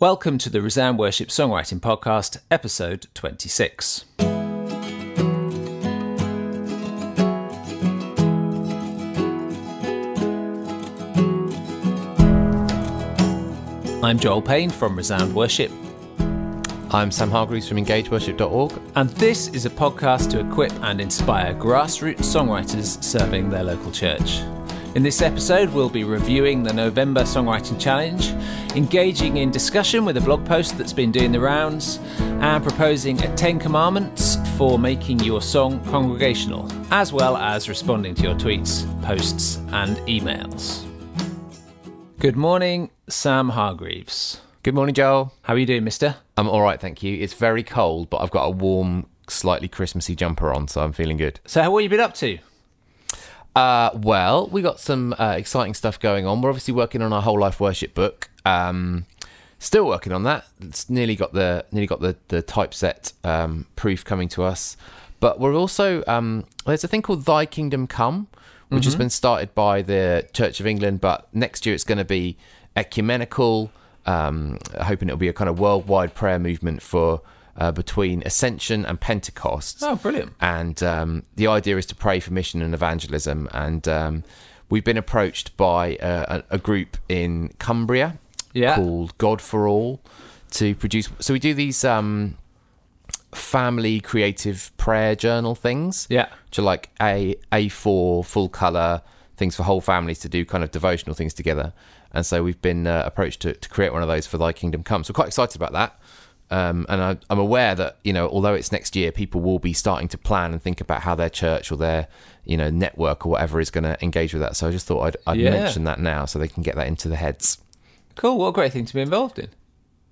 Welcome to the Resound Worship Songwriting Podcast, episode 26. I'm Joel Payne from Resound Worship, I'm Sam Hargreaves from EngageWorship.org. and this is a podcast to equip and inspire grassroots songwriters serving their local church. In this episode, we'll be reviewing the November Songwriting Challenge, engaging in discussion with a blog post that's been doing the rounds, and proposing a 10 commandments for making your song congregational, as well as responding to your tweets, posts, and emails. Good morning, Sam Hargreaves. Good morning, Joel. How are you doing, mister? I'm all right, thank you. It's very cold, but I've got a warm, slightly Christmassy jumper on, so I'm feeling good. So, what have you been up to? Uh, well, we got some uh, exciting stuff going on. We're obviously working on our whole life worship book. Um, still working on that. It's nearly got the nearly got the the typeset um, proof coming to us. But we're also um, there's a thing called Thy Kingdom Come, which has been started by the Church of England. But next year it's going to be ecumenical. Um, hoping it'll be a kind of worldwide prayer movement for uh, between Ascension and Pentecost Oh, brilliant. and um, the idea is to pray for mission and evangelism. And um, we've been approached by a, a group in Cumbria Yeah. called God for All to produce. So we do these um, family creative prayer journal things, Yeah. which are like a A4 full color things for whole families to do kind of devotional things together. And so we've been uh, approached to, to create one of those for Thy Kingdom Come. So we're quite excited about that. Um, and I, I'm aware that you know, although it's next year, people will be starting to plan and think about how their church or their you know network or whatever is going to engage with that. So I just thought I'd, I'd Yeah. mention that now so they can get that into their heads. Cool. What a great thing to be involved in.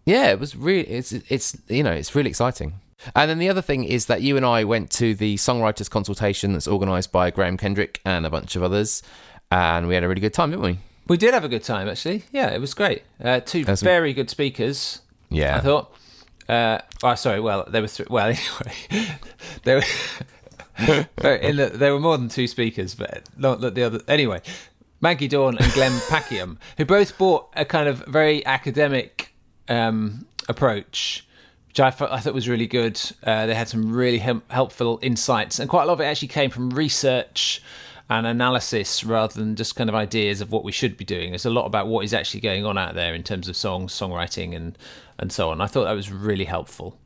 Yeah, it was really it's it's you know it's really exciting. And then the other thing is that you and I went to the songwriters consultation that's organised by Graham Kendrick and a bunch of others, and we had a really good time, didn't we? We did have a good time, actually. Yeah, it was great. Uh, two That's- very good speakers. Yeah, I thought. Uh, oh, sorry. Well, there were. Well, anyway, there were in the, there were more than two speakers, but not that the other. Anyway, Maggie Dawn and Glenn Packiam, who both brought a kind of very academic um, approach, which I thought, I thought was really good. Uh, they had some really help, helpful insights, and quite a lot of it actually came from research and analysis rather than just kind of ideas of what we should be doing. There's a lot about what is actually going on out there in terms of songs, songwriting, and and so on. I thought that was really helpful.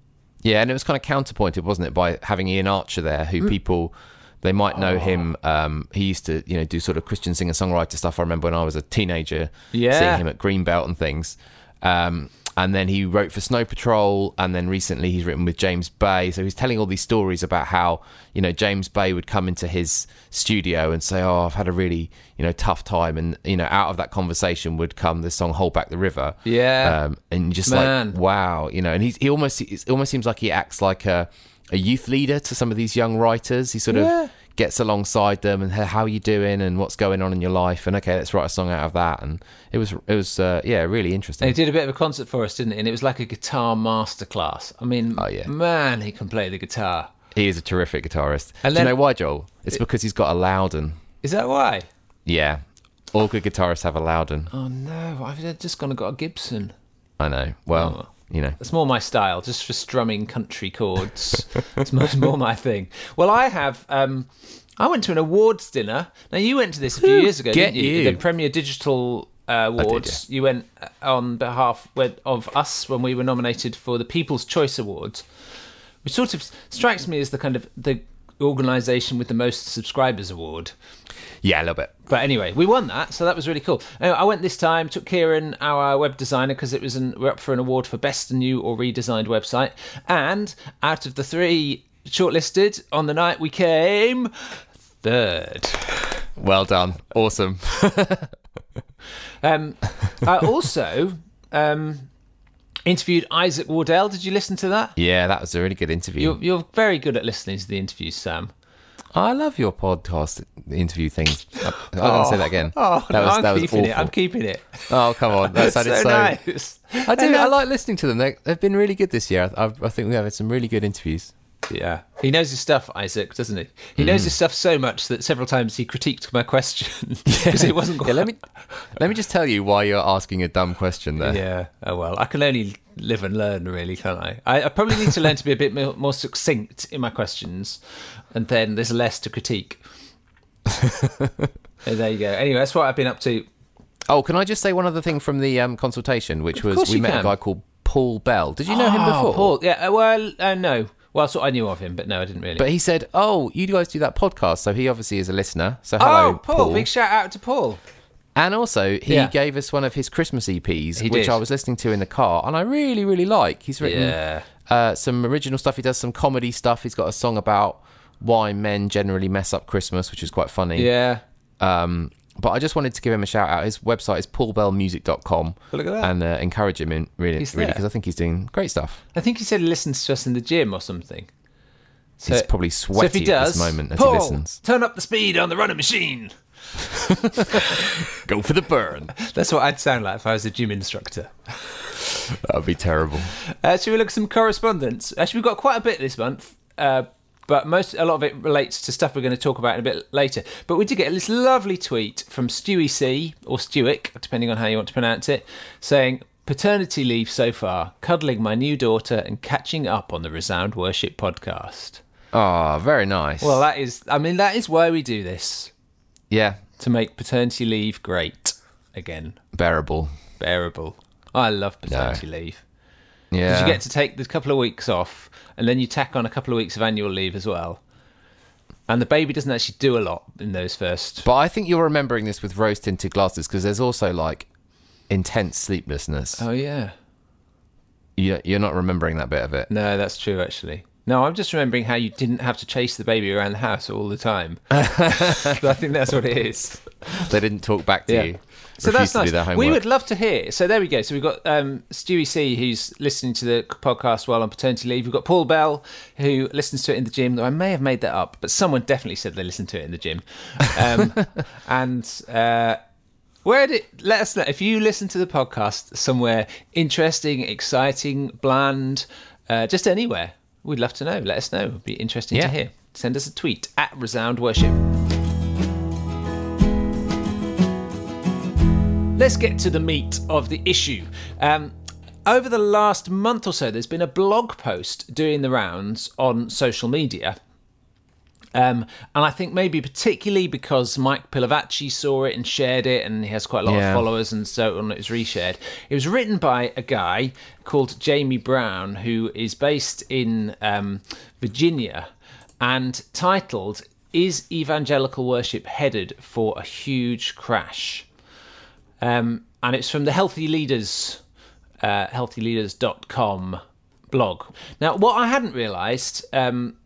yeah, and it was kind of counterpointed, wasn't it, by having Iain Archer there, Mm. who people they might know Oh. him. Um, he used to you know do sort of Christian singer songwriter stuff. I remember when I was a teenager, Yeah. seeing him at Greenbelt and things. Um, and then he wrote for Snow Patrol, and then recently he's written with James Bay. So he's telling all these stories about how you know James Bay would come into his studio and say, "Oh, I've had a really you know tough time," and you know out of that conversation would come the song "Hold Back the River." Yeah. um, and just Man. like wow, you know, and he's he almost it almost seems like he acts like a a youth leader to some of these young writers. He sort Yeah. of gets alongside them and how are you doing and what's going on in your life and okay let's write a song out of that and it was it was uh, yeah really interesting And he did a bit of a concert for us, didn't he? And it was like a guitar masterclass. I mean, Oh, yeah. man, he can play the guitar. he is a terrific guitarist And do you know why Joel it's because he's got a Lowden Is that why? yeah all good guitarists have a Lowden Oh no, I've just gone and got a Gibson. I know well Oh. You know That's more my style, just for strumming country chords. it's much more my thing. Well, I have. Um, I went to an awards dinner. Now you went to this a few years ago, didn't you? you. The Premier Digital uh, Awards. You went uh, on behalf of us when we were nominated for the People's Choice Awards, which sort of strikes me as the kind of the organisation with the most subscribers award. yeah a little bit But anyway, we won that, so that was really cool. Anyway, I went this time, took Kieran, our web designer, because it was an, we're up for an award for best new or redesigned website. And out of the three shortlisted on the night, we came third. well done awesome Um, I also um, interviewed Isaac Wardell. Did you listen to that? yeah that was a really good interview You're, you're very good at listening to the interviews, Sam. I love your podcast interview things I'm gonna say that again Oh, oh that no, was I'm that was keeping it. I'm keeping it. Oh come on, that sounded so, so. nice. I do. I um, like listening to them. They, they've been really good this year. I, I think we have had some really good interviews. Yeah, he knows his stuff, Isaac, doesn't he? He Mm. knows his stuff so much that several times he critiqued my question because it wasn't. Yeah, let me let me just tell you why you're asking a dumb question there. Yeah. Oh well, I can only live and learn, really, can't I? I, I probably need to learn to be a bit more, more succinct in my questions, and then there's less to critique. Oh, there you go. Anyway, that's what I've been up to. Oh, can I just say one other thing from the um, consultation, which Of was we met can. a guy called Paul Bell. Did you know him Oh, before? Paul. Yeah. uh, Well, uh, no. Well, so I knew of him, but no, I didn't really. But he said, "Oh, you guys do that podcast." So he obviously is a listener. So hello, oh, Paul, Big shout out to Paul. And also, he Yeah. gave us one of his Christmas EPs, He which did. I was listening to in the car, and I really, really like. He's written Yeah. uh, some original stuff. He does some comedy stuff. He's got a song about why men generally mess up Christmas, which is quite funny. Yeah. Um, but I just wanted to give him a shout out. His website is paulbellmusic.com. Look at that. And uh, encourage him in really, He's really, because I think he's doing great stuff. I think he said he listens to us in the gym or something. So, he's probably so sweaty if he at this moment as Paul, he listens. turn up the speed on the running machine. Go for the burn. That's what I'd sound like if I was a gym instructor. that would be terrible. Uh, should we look at some correspondence? Actually, we've got quite a bit this month, uh, but most a lot of it relates to stuff we're going to talk about in a bit later. But we did get this lovely tweet from Stewie C or Stewick, depending on how you want to pronounce it, saying. Paternity leave so far, cuddling my new daughter and catching up on the Resound Worship podcast. Oh, very nice. Well, that is, I mean, that is why we do this yeah, to make paternity leave great again, bearable. bearable. I love paternity leave. Yeah. Because you get to take the couple of weeks off, and then you tack on a couple of weeks of annual leave as well. And the baby doesn't actually do a lot in those first. But I think you're remembering this with rose tinted glasses because there's also like intense sleeplessness. Oh yeah, You, you're not remembering that bit of it. no, that's true actually. No, I'm just remembering how you didn't have to chase the baby around the house all the time. I think that's what it is. They didn't talk back to Yeah. you. So that's nice. We would love to hear. So there we go. So we've got um, Stewie C, who's listening to the podcast while on paternity leave. We've got Paul Bell, who listens to it in the gym. Though I may have made that up, but someone definitely said they listened to it in the gym. Um, and uh, where did let us know if you listen to the podcast somewhere interesting, exciting, bland, uh, just anywhere. We'd love to know. Let us know. It'd be interesting Yeah. to hear. Send us a tweet at Resound Worship. Let's get to the meat of the issue. Um, over the last month or so, there's been a blog post doing the rounds on social media. Um, and I think maybe particularly because Mike Pilavachi saw it and shared it, and he has quite a lot Yeah. of followers, and so on. It was reshared. It was written by a guy called Jamie Brown, who is based in um, Virginia, and titled "Is Evangelical Worship Headed for a Huge Crash?" Um, and it's from the Healthy Leaders, uh, healthyleaders.com blog. Now, what I hadn't realised um,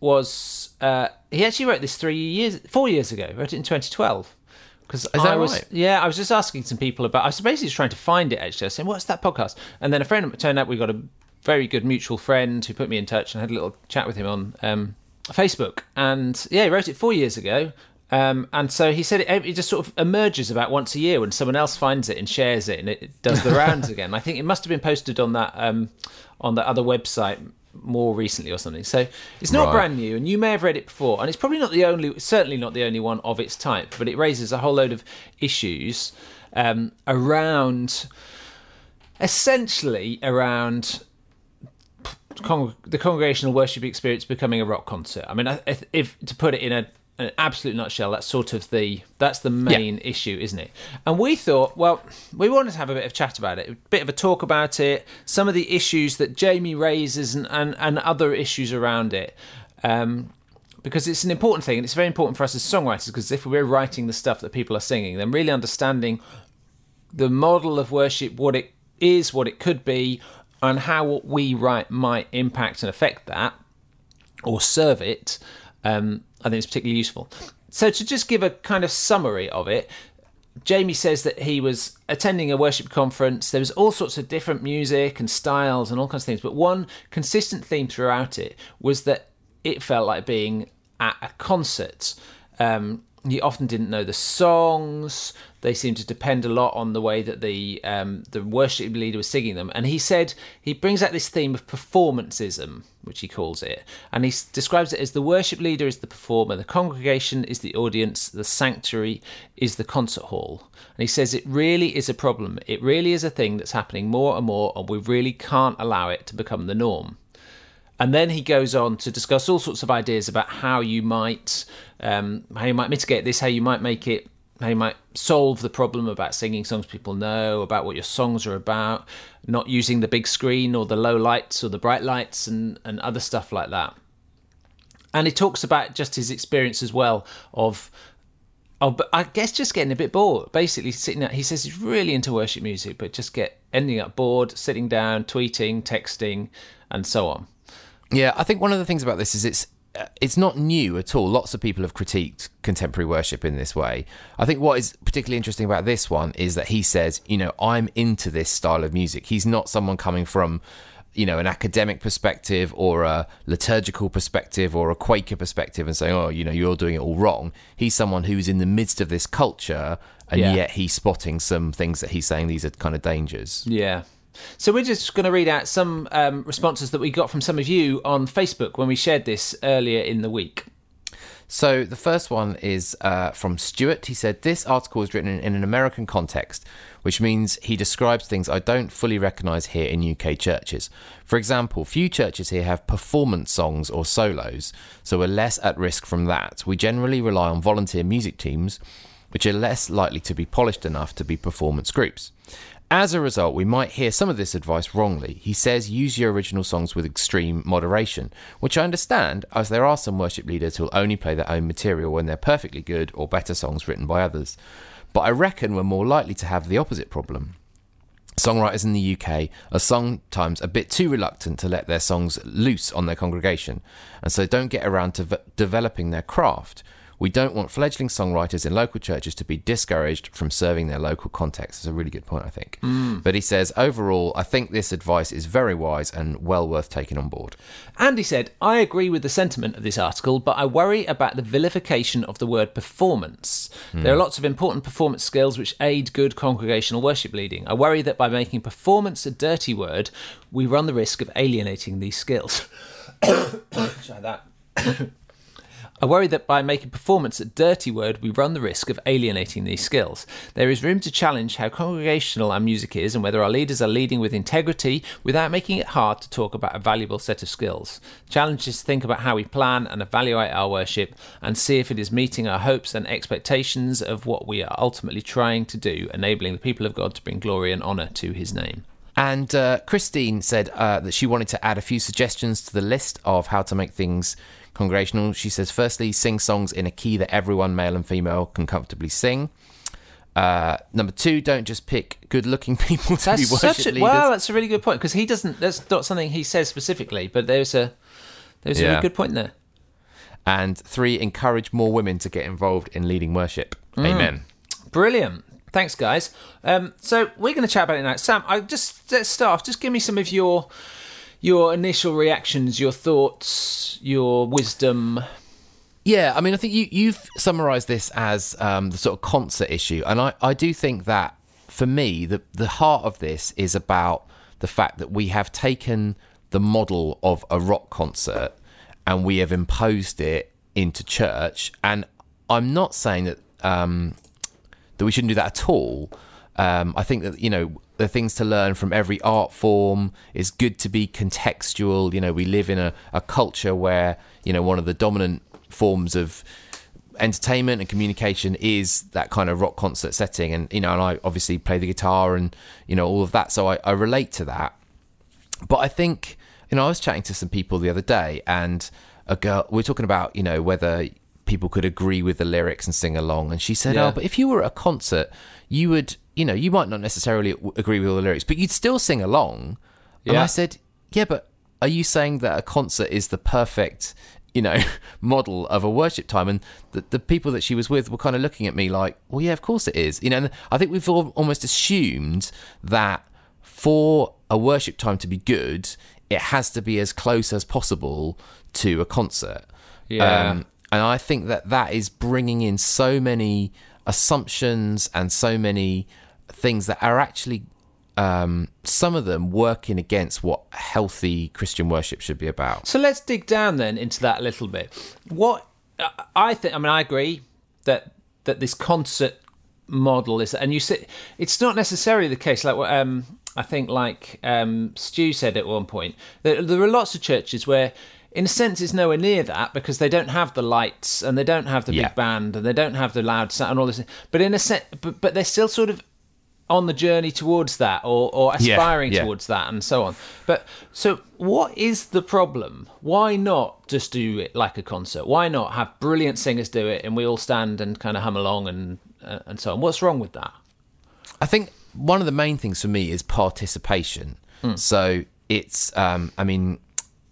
was uh, he actually wrote this three years, four years ago. Wrote it in 2012. Because I was, right? yeah, I was just asking some people about. I was basically just trying to find it. Actually, I was saying, "What's that podcast?" And then a friend turned out we got a very good mutual friend who put me in touch and had a little chat with him on um, Facebook. And yeah, he wrote it four years ago. Um, and so he said it, it just sort of emerges about once a year when someone else finds it and shares it, and it does the rounds again. I think it must have been posted on that um, on that other website more recently or something. So it's not Right. brand new, and you may have read it before, and it's probably not the only, certainly not the only one of its type, but it raises a whole load of issues um, around, essentially around the congregational worship experience becoming a rock concert. I mean, if, if to put it in a an absolute nutshell, that's sort of the that's the main issue, isn't it? And we thought, well, we wanted to have a bit of chat about it, a bit of a talk about it, some of the issues that Jamie raises, and and, and other issues around it. Um, because it's an important thing, and it's very important for us as songwriters. Because if we're writing the stuff that people are singing, then really understanding the model of worship, what it is, what it could be, and how what we write might impact and affect that or serve it, um, I think it's particularly useful. So, to just give a kind of summary of it, Jamie says that he was attending a worship conference. There was all sorts of different music and styles and all kinds of things, but one consistent theme throughout it was that it felt like being at a concert. Um, he often didn't know the songs. They seemed to depend a lot on the way that the um, the worship leader was singing them. And he said he brings out this theme of performanceism, which he calls it, and he describes it as the worship leader is the performer, the congregation is the audience, the sanctuary is the concert hall. And he says it really is a problem. It really is a thing that's happening more and more, and we really can't allow it to become the norm. And then he goes on to discuss all sorts of ideas about how you might um, how you might mitigate this, how you might make it, how you might solve the problem about singing songs people know, about what your songs are about, not using the big screen or the low lights or the bright lights and, and other stuff like that. And he talks about just his experience as well of Oh, but I guess just getting a bit bored. Basically, sitting there, he says he's really into worship music, but just get ending up bored, sitting down, tweeting, texting, and so on. Yeah, I think one of the things about this is it's uh, it's not new at all. Lots of people have critiqued contemporary worship in this way. I think what is particularly interesting about this one is that he says, you know, I'm into this style of music. He's not someone coming from you know an academic perspective or a liturgical perspective or a quaker perspective and saying oh you know you're doing it all wrong he's someone who's in the midst of this culture and Yeah. yet he's spotting some things that he's saying these are kind of dangers Yeah. So we're just going to read out some um, responses that we got from some of you on Facebook when we shared this earlier in the week. So the first one is uh, from Stuart. He said, This article is written in, in an American context, which means he describes things I don't fully recognise here in UK churches. For example, few churches here have performance songs or solos, so we're less at risk from that. We generally rely on volunteer music teams, which are less likely to be polished enough to be performance groups. As a result, we might hear some of this advice wrongly. He says use your original songs with extreme moderation, which I understand, as there are some worship leaders who'll only play their own material when they're perfectly good or better songs written by others. But I reckon we're more likely to have the opposite problem. Songwriters in the UK are sometimes a bit too reluctant to let their songs loose on their congregation, and so don't get around to v- developing their craft. We don't want fledgling songwriters in local churches to be discouraged from serving their local context. It's a really good point, I think. Mm. But he says, overall, I think this advice is very wise and well worth taking on board. Andy said, I agree with the sentiment of this article, but I worry about the vilification of the word performance. Hmm. There are lots of important performance skills which aid good congregational worship leading. I worry that by making performance a dirty word, we run the risk of alienating these skills. Try that. I worry that by making performance a dirty word, we run the risk of alienating these skills. There is room to challenge how congregational our music is and whether our leaders are leading with integrity without making it hard to talk about a valuable set of skills. Challenge is to think about how we plan and evaluate our worship and see if it is meeting our hopes and expectations of what we are ultimately trying to do, enabling the people of God to bring glory and honour to his name. And uh, Christine said uh, that she wanted to add a few suggestions to the list of how to make things congregational. She says, firstly, sing songs in a key that everyone, male and female, can comfortably sing. Uh, number two, don't just pick good-looking people to be worship a leaders. well. That's a really good point because he doesn't. That's not something he says specifically, but there's a there's a really good point there. And three, encourage more women to get involved in leading worship. Mm. Amen. Brilliant. Thanks, guys. Um, so we're going to chat about it now. Sam, I just let's start. off. Just give me some of your your initial reactions, your thoughts, your wisdom. Yeah, I mean, I think you, you've summarised this as um, the sort of concert issue, and I, I do think that for me, the the heart of this is about the fact that we have taken the model of a rock concert and we have imposed it into church. And I'm not saying that um, that we shouldn't do that at all. Um, I think that you know the things to learn from every art form is good to be contextual. You know, we live in a, a culture where you know one of the dominant forms of entertainment and communication is that kind of rock concert setting, and you know, and I obviously play the guitar and you know all of that, so I, I relate to that. But I think you know I was chatting to some people the other day, and a girl we are talking about you know whether people could agree with the lyrics and sing along, and she said, oh, Yeah. "Oh, but if you were at a concert, you would you know you might not necessarily w- agree with all the lyrics, but you'd still sing along." And Yeah. I said, "Yeah, but are you saying that a concert is the perfect?" You know, model of a worship time, and the, the people that she was with were kind of looking at me like, "Well, yeah, of course it is." You know, and I think we've all almost assumed that for a worship time to be good, it has to be as close as possible to a concert. Yeah. Um, and I think that that is bringing in so many assumptions and so many things that are actually um, some of them working against what healthy Christian worship should be about. So let's dig down then into that a little bit. What I think, I mean, I agree that that this concert model is, and you say it's not necessarily the case. Like um, I think, like um, Stu said at one point, there, there are lots of churches where in a sense it's nowhere near that because they don't have the lights and they don't have the Yeah. big band and they don't have the loud sound and all this but in a sense but, but they're still sort of on the journey towards that or, or aspiring yeah. towards that and so on but so what is the problem why not just do it like a concert why not have brilliant singers do it and we all stand and kind of hum along and uh, and so on what's wrong with that I think one of the main things for me is participation. So it's, um, I mean,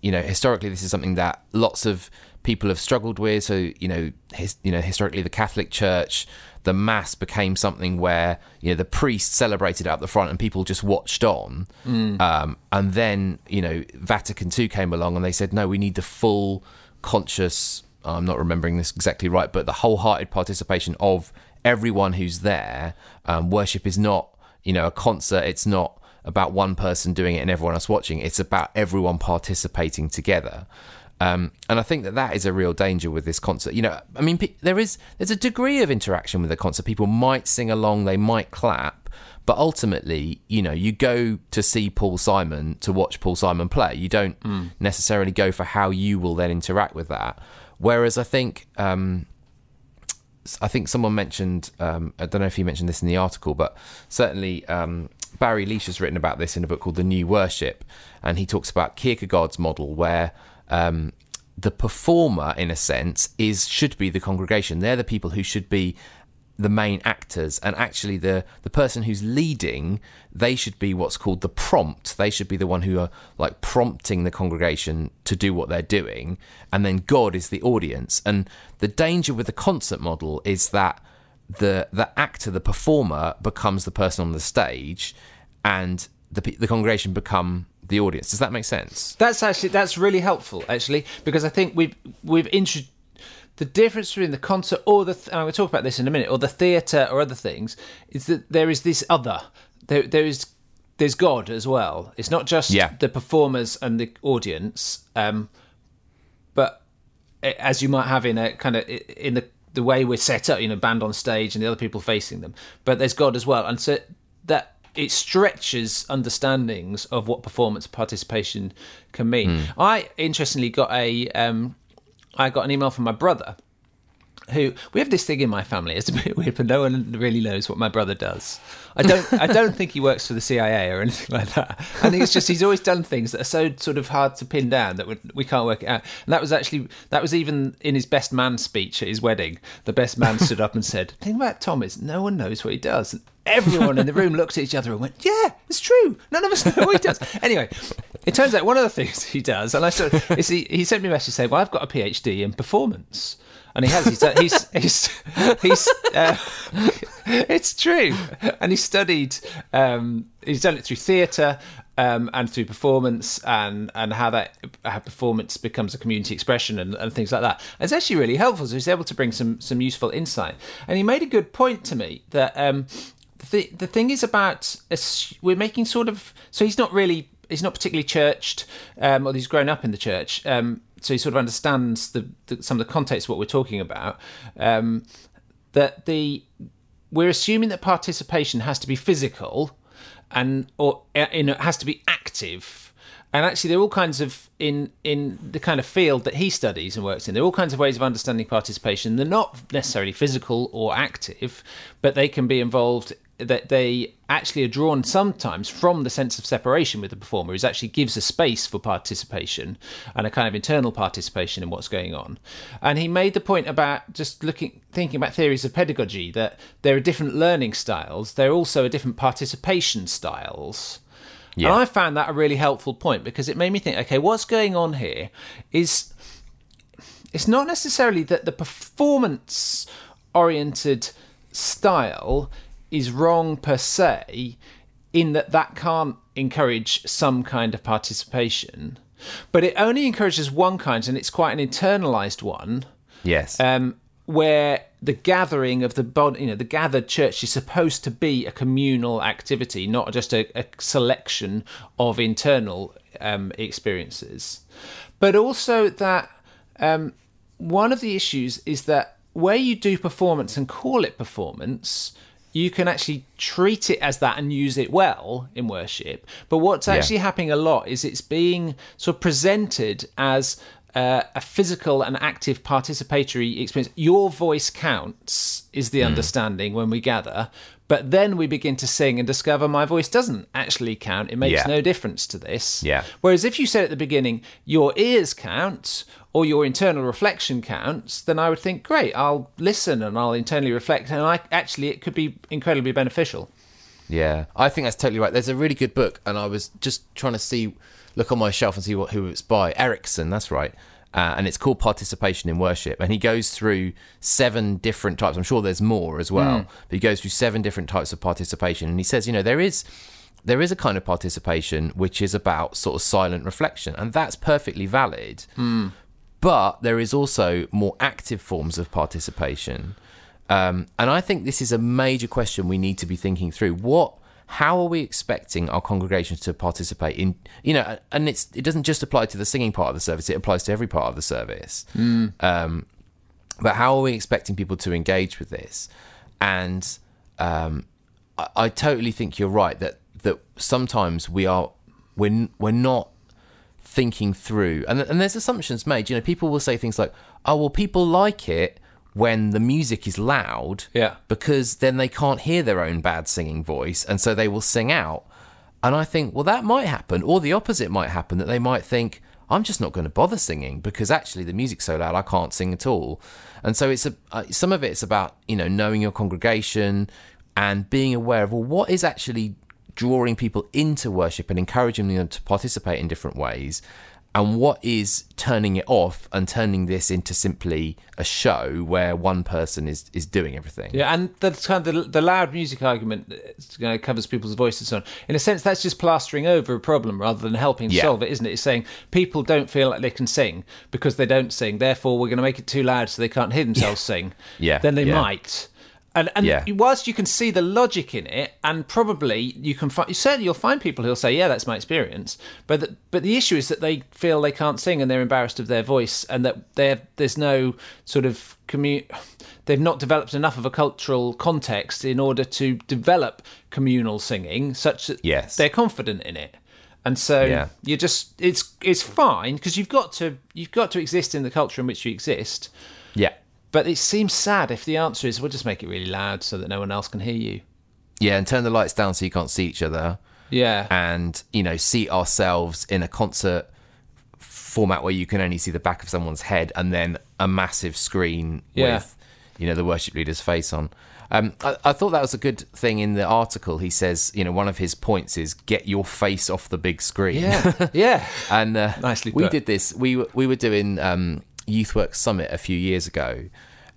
you know, historically, this is something that lots of people have struggled with. So you know, his, you know, historically, the Catholic Church, the Mass became something where you know the priest celebrated up the front and people just watched on. Um, and then you know, Vatican II came along and they said, no, we need the full conscious. I'm not remembering this exactly right, but the wholehearted participation of everyone who's there. Um, worship is not, you know, a concert. It's not about one person doing it and everyone else watching. It's about everyone participating together. Um, and I think that that is a real danger with this concert. You know, I mean, there is there's a degree of interaction with a concert. People might sing along, they might clap, but ultimately, you know, you go to see Paul Simon to watch Paul Simon play. You don't necessarily go for how you will then interact with that. Whereas I think um, I think someone mentioned, um, I don't know if he mentioned this in the article, but certainly um, Barry Liesch has written about this in a book called The New Worship. And he talks about Kierkegaard's model where um, the performer, in a sense, is should be the congregation. They're the people who should be the main actors. And actually the the person who's leading they should be what's called the prompt. They should be the one who are like prompting the congregation to do what they're doing. And then god is the audience. And the danger with the concert model is that the the actor the performer becomes the person on the stage and the the congregation become the audience does that make sense That's actually that's really helpful actually because I think we've we've introduced the difference between the concert or the th- and we'll talk about this in a minute or the theatre or other things is that there is this other there there is there's God as well. It's not just Yeah. the performers and the audience, um, but as you might have in a kind of in the the way we're set up, you know, band on stage and the other people facing them. But there's God as well, and so that it stretches understandings of what performance participation can mean. I interestingly got a um, I got an email from my brother who we have this thing in my family. It's a bit weird, but no one really knows what my brother does. I don't. I don't think he works for the CIA or anything like that. I think it's just he's always done things that are so sort of hard to pin down that we, we can't work it out. And that was actually that was even in his best man speech at his wedding. The best man stood up and said, "The thing about Tom is no one knows what he does." Everyone in the room looked at each other and went, "Yeah, it's true. None of us know what he does." Anyway, it turns out one of the things he does, and I is he, he sent me a message saying, "Well, I've got a PhD in performance." And he has. He's he's he's, he's uh, it's true. And he studied. Um, he's done it through theatre um, and through performance, and and how that how performance becomes a community expression and, and things like that. And it's actually really helpful. So he's able to bring some some useful insight. And he made a good point to me that um, the the thing is about ass- we're making sort of. So he's not really. He's not particularly churched, um, or he's grown up in the church. Um, so he sort of understands the, the some of the context of what we're talking about. Um, that the we're assuming that participation has to be physical, and or uh, in it has to be active. And actually, there are all kinds of in in the kind of field that he studies and works in. There are all kinds of ways of understanding participation. They're not necessarily physical or active, but they can be involved. That they actually are drawn sometimes from the sense of separation with the performer, who actually gives a space for participation and a kind of internal participation in what's going on. And he made the point about just looking, thinking about theories of pedagogy that there are different learning styles. There are also different participation styles. Yeah. And I found that a really helpful point because it made me think, okay, what's going on here is it's not necessarily that the performance oriented style is wrong per se in that that can't encourage some kind of participation but it only encourages one kind and it's quite an internalized one Yes. um, where the gathering of the body, you know, the gathered church is supposed to be a communal activity, not just a, a selection of internal um, experiences. But also that um, one of the issues is that where you do performance and call it performance, you can actually treat it as that and use it well in worship. But what's actually happening a lot is it's being sort of presented as uh, a physical and active participatory experience. Your voice counts, is the understanding when we gather. But then we begin to sing and discover my voice doesn't actually count. It makes Yeah. no difference to this. Yeah. Whereas if you said at the beginning, your ears count or your internal reflection counts, then I would think, great, I'll listen and I'll internally reflect. And I actually, it could be incredibly beneficial. Yeah, I think that's totally right. There's a really good book, and I was just trying to see, look on my shelf and see what who it's by. Erickson, that's right. Uh, and it's called Participation in Worship. And he goes through seven different types. I'm sure there's more as well, but he goes through seven different types of participation. And he says, you know, there is there is a kind of participation which is about sort of silent reflection, and that's perfectly valid. But there is also more active forms of participation. Um, and I think this is a major question we need to be thinking through. What, how are we expecting our congregations to participate in? You know, and it's it doesn't just apply to the singing part of the service; it applies to every part of the service. Um, but how are we expecting people to engage with this? And um, I, I totally think you're right that that sometimes we are we're we're not thinking through. And and there's assumptions made. You know people will say things like oh well people like it when the music is loud Yeah. because then they can't hear their own bad singing voice and so they will sing out. And i think well that might happen or the opposite might happen that they might think i'm just not going to bother singing because actually the music's so loud i can't sing at all. And so it's a uh, some of it's about you know knowing your congregation and being aware of well what is actually drawing people into worship and encouraging them to participate in different ways and what is turning it off and turning this into simply a show where one person is is doing everything Yeah, and the kind of the, the loud music argument that, you know, covers people's voices and so on. In a sense, that's just plastering over a problem rather than helping Yeah. solve it, isn't it? It's saying people don't feel like they can sing because they don't sing. Therefore, we're going to make it too loud so they can't hear themselves sing. Yeah, Then they yeah. might. And and Yeah. whilst you can see the logic in it, and probably you can find certainly you'll find people who'll say, "Yeah, that's my experience," but the, but the issue is that they feel they can't sing and they're embarrassed of their voice, and that they there's no sort of commu- They've not developed enough of a cultural context in order to develop communal singing, such that Yes. they're confident in it. And so Yeah. you just it's it's fine because you've got to you've got to exist in the culture in which you exist. yeah But it seems sad if the answer is we'll just make it really loud so that no one else can hear you. yeah and turn the lights down so you can't see each other Yeah. and you know seat ourselves in a concert format where you can only see the back of someone's head and then a massive screen Yeah. with you know the worship leader's face on um, I, I thought that was a good thing in the article he says you know one of his points is get your face off the big screen yeah. Yeah. and uh, Nicely we did this. We we were doing um, YouthWorks Summit a few years ago,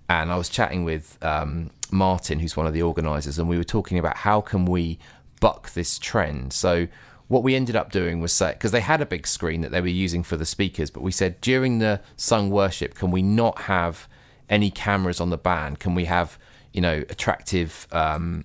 and I was chatting with um, Martin, who's one of the organisers, and we were talking about how can we buck this trend. So what we ended up doing was say because they had a big screen that they were using for the speakers, but we said during the sung worship, can we not have any cameras on the band? Can we have you know attractive um,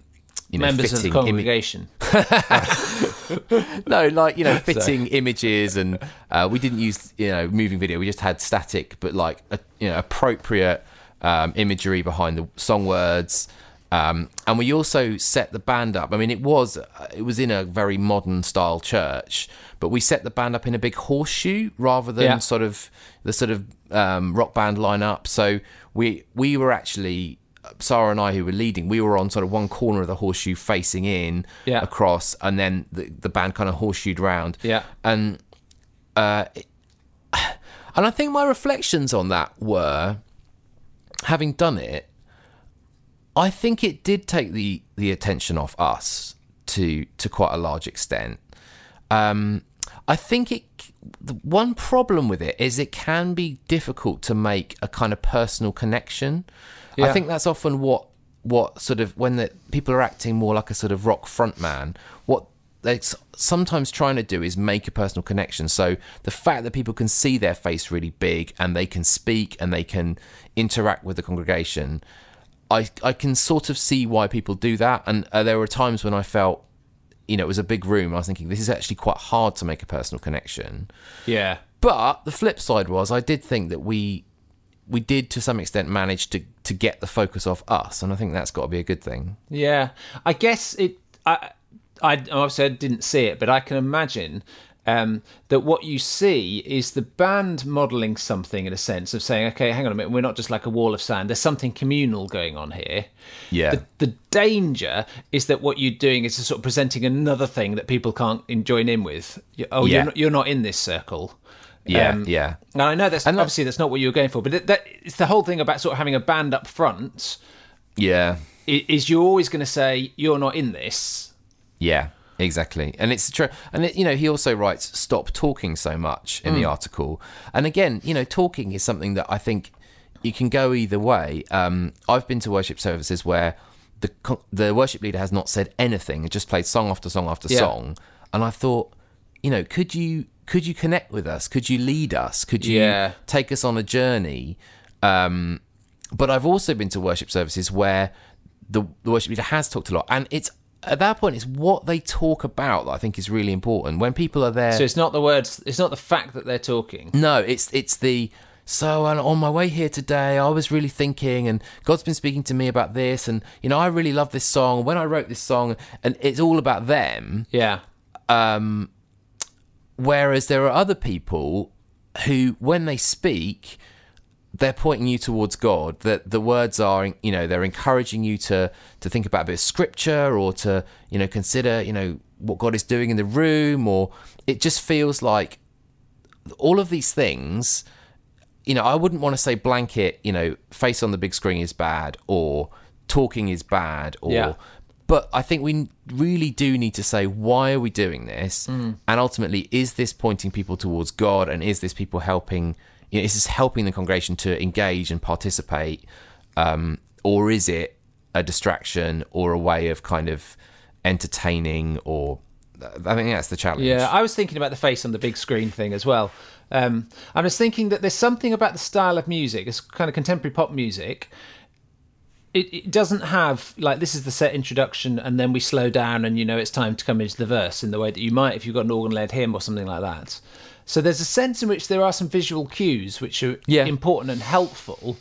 you know Members of the fitting imi- congregation. no, like you know, fitting images, and uh, we didn't use you know moving video. We just had static, but like a, you know appropriate um, imagery behind the song words. Um, and we also set the band up. I mean, it was uh, it was in a very modern style church, but we set the band up in a big horseshoe rather than Yeah. sort of the sort of um, rock band lineup. So we we were actually Sarah and I, who were leading, we were on sort of one corner of the horseshoe facing in Yeah. across, and then the, the band kind of horseshoed round. Yeah. And uh, and I think my reflections on that were, having done it, I think it did take the the attention off us to to quite a large extent. Um, I think it. The one problem with it is it can be difficult to make a kind of personal connection. I think that's often what what sort of when the people are acting more like a sort of rock frontman. What they're sometimes trying to do is make a personal connection. So the fact that people can see their face really big and they can speak and they can interact with the congregation, I I can sort of see why people do that. And uh, there were times when I felt, you know, it was a big room. I was thinking this is actually quite hard to make a personal connection. Yeah. But the flip side was I did think that we we did to some extent manage to to get the focus off us, and I think that's got to be a good thing. Yeah, I guess it. I, I obviously I didn't see it, but I can imagine um, that what you see is the band modelling something in a sense of saying, okay, hang on a minute, we're not just like a wall of sand. There's something communal going on here. Yeah. The, the danger is that what you're doing is sort of presenting another thing that people can't join in with. Oh, Yeah. you're not, you're not in this circle. Yeah, Um, yeah. Now I know that's And obviously that's not what you were going for, but it, that it's the whole thing about sort of having a band up front. Yeah. i- Is you're always going to say you're not in this. Yeah, exactly. And it's true. And, it, you know, he also writes, stop talking so much in the article. And again, you know, talking is something that I think you can go either way. Um, I've been to worship services where the, the worship leader has not said anything, it just played song after song after Yeah. song. And I thought, you know, could you could you connect with us? Could you lead us? Could you Yeah. take us on a journey? Um, but I've also been to worship services where the, the worship leader has talked a lot, and it's at that point it's what they talk about that I think is really important. When people are there, So it's not the words. It's not the fact that they're talking. no, it's it's the so and on my way here today, I was really thinking, and God's been speaking to me about this, and you know I really love this song. When I wrote this song, and it's all about them. Yeah. Whereas there are other people who, when they speak, they're pointing you towards God. That the words are, you know, they're encouraging you to to think about a bit of scripture or to, you know, consider, you know, what God is doing in the room. Or it just feels like all of these things. You know, I wouldn't want to say blanket. You know, face on the big screen is bad, or talking is bad, or. Yeah. But I think we really do need to say why are we doing this, and ultimately, is this pointing people towards God, and is this people helping? You know, is this helping the congregation to engage and participate, um, or is it a distraction or a way of kind of entertaining? Or I think that's the challenge. Yeah, I was thinking about the face on the big screen thing as well. Um, I was thinking that there's something about the style of music, it's kind of contemporary pop music. It, it doesn't have like this is the set introduction, and then we slow down, and you know it's time to come into the verse in the way that you might if you've got an organ-led hymn or something like that. So there's a sense in which there are some visual cues which are Yeah. important and helpful.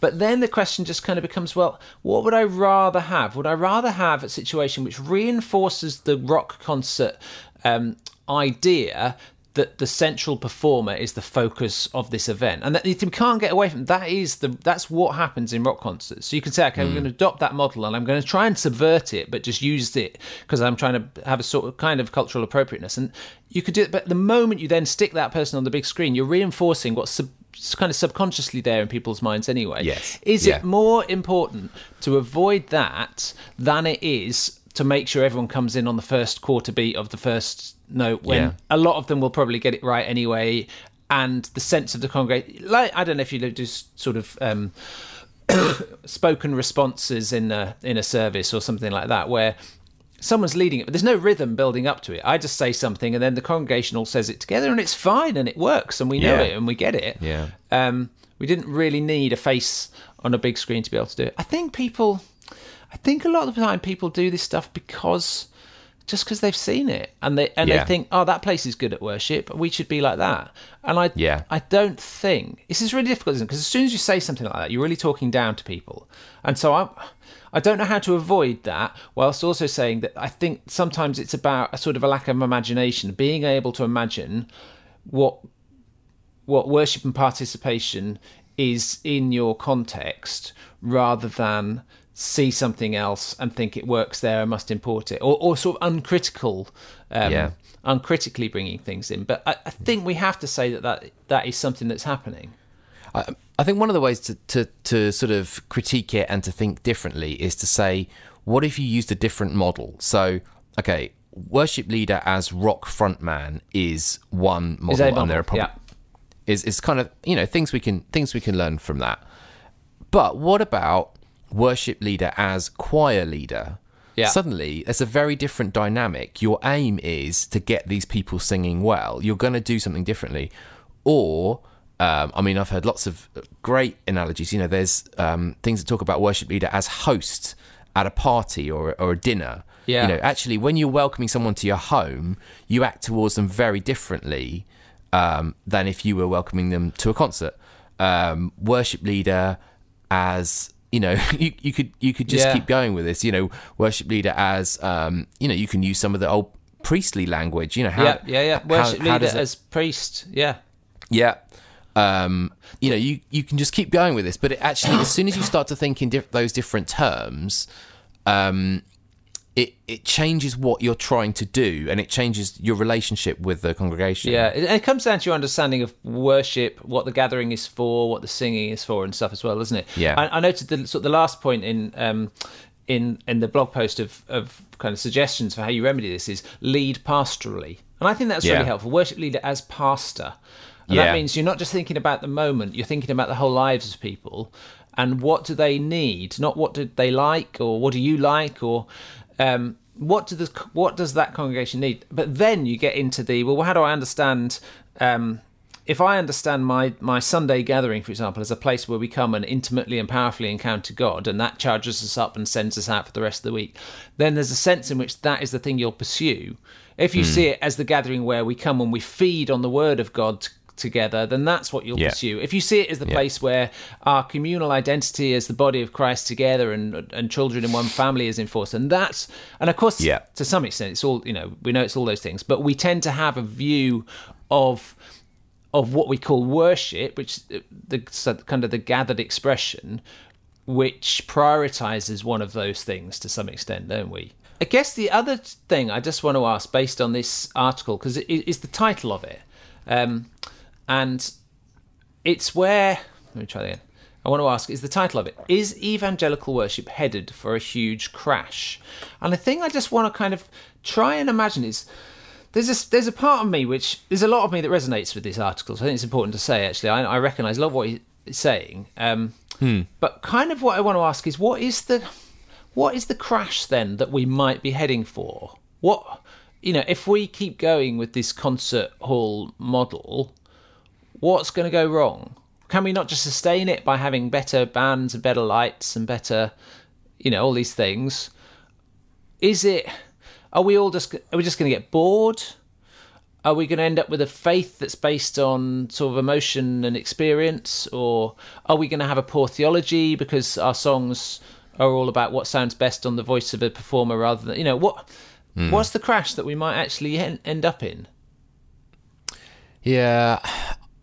But then the question just kind of becomes well, what would I rather have? Would I rather have a situation which reinforces the rock concert um, idea that the central performer is the focus of this event, and that you can't get away from that. Is the that's what happens in rock concerts. So you can say, okay, I'm going to adopt that model, and I'm going to try and subvert it, but just use it because I'm trying to have a sort of kind of cultural appropriateness. And you could do it, but the moment you then stick that person on the big screen, you're reinforcing what's sub, kind of subconsciously there in people's minds anyway. Yes. Is Yeah. it more important to avoid that than it is to make sure everyone comes in on the first quarter beat of the first note when Yeah. a lot of them will probably get it right anyway and the sense of the congregation like i don't know if you do sort of um spoken responses in a in a service or something like that where someone's leading it but there's no rhythm building up to it i just say something and then the congregation all says it together and it's fine and it works and we know Yeah. it and we get it Yeah. um, we didn't really need a face on a big screen to be able to do it. I think people, I think a lot of the time people do this stuff because just because they've seen it and they and Yeah. they think, oh, that place is good at worship. We should be like that. And I, Yeah. I don't think this is really difficult. Because as soon as you say something like that, you're really talking down to people. And so I, I don't know how to avoid that, whilst also saying that I think sometimes it's about a sort of a lack of imagination, being able to imagine what what worship and participation is in your context rather than see something else and think it works there and must import it or, or sort of uncritical um, Yeah. uncritically bringing things in but I, I think we have to say that, that that is something that's happening I, I think one of the ways to, to, to sort of critique it and to think differently is to say, what if you used a different model? So, okay, worship leader as rock frontman is one model, is a and model, there are probably yeah is is kind of you know things we can things we can learn from that. But what about worship leader as choir leader? Yeah. suddenly it's a very different dynamic. Your aim is to get these people singing well. You're going to do something differently, or um, I mean, I've heard lots of great analogies. You know, there's um, things that talk about worship leader as host at a party or or a dinner. Yeah. You know, actually, when you're welcoming someone to your home, you act towards them very differently um, than if you were welcoming them to a concert. Um, worship leader as you know, you, you could you could just Yeah. keep going with this. You know, worship leader as um, you know, you can use some of the old priestly language. You know, how yeah, yeah, yeah. Worship how leader it- as priest. Yeah. yeah. Um, you know, you, you can just keep going with this, but it actually, as soon as you start to think in diff- those different terms, um, it it changes what you're trying to do, and it changes your relationship with the congregation. Yeah, it, it comes down to your understanding of worship, what the gathering is for, what the singing is for, and stuff as well, doesn't it? Yeah. I, I noted the sort of the last point in um, in in the blog post of of kind of suggestions for how you remedy this is lead pastorally, and I think that's Yeah. really helpful. Worship leader as pastor, and Yeah. that means you're not just thinking about the moment; you're thinking about the whole lives of people and what do they need, not what do they like or what do you like or um, what do the what does that congregation need? But then you get into the well, how do I understand? Um, if I understand my my Sunday gathering, for example, as a place where we come and intimately and powerfully encounter God, and that charges us up and sends us out for the rest of the week, then there's a sense in which that is the thing you'll pursue. If you see it as the gathering where we come and we feed on the Word of God together, then that's what you'll Yeah. pursue. If you see it as the place where our communal identity as the body of Christ together and and children in one family is enforced, and that's and of course Yeah. to some extent it's all you know we know it's all those things, but we tend to have a view of of what we call worship, which the kind of the gathered expression, which prioritizes one of those things to some extent, don't we? I guess the other thing I just want to ask, based on this article, because it is the title of it, um, and it's where let me try that again. I want to ask: Is the title of it is evangelical worship headed for a huge crash? And the thing I just want to kind of try and imagine is there's a there's a part of me which there's a lot of me that resonates with this article. So I think it's important to say actually. I, I recognise a lot of what he's saying, um, but kind of what I want to ask is what is the what is the crash then that we might be heading for? What you know, if we keep going with this concert hall model, what's going to go wrong? Can we not just sustain it by having better bands and better lights and better, you know, all these things? Is it? Are we all just? Are we just going to get bored? Are we going to end up with a faith that's based on sort of emotion and experience, or are we going to have a poor theology because our songs are all about what sounds best on the voice of a performer rather than you know what? Hmm. What's the crash that we might actually en- end up in? Yeah,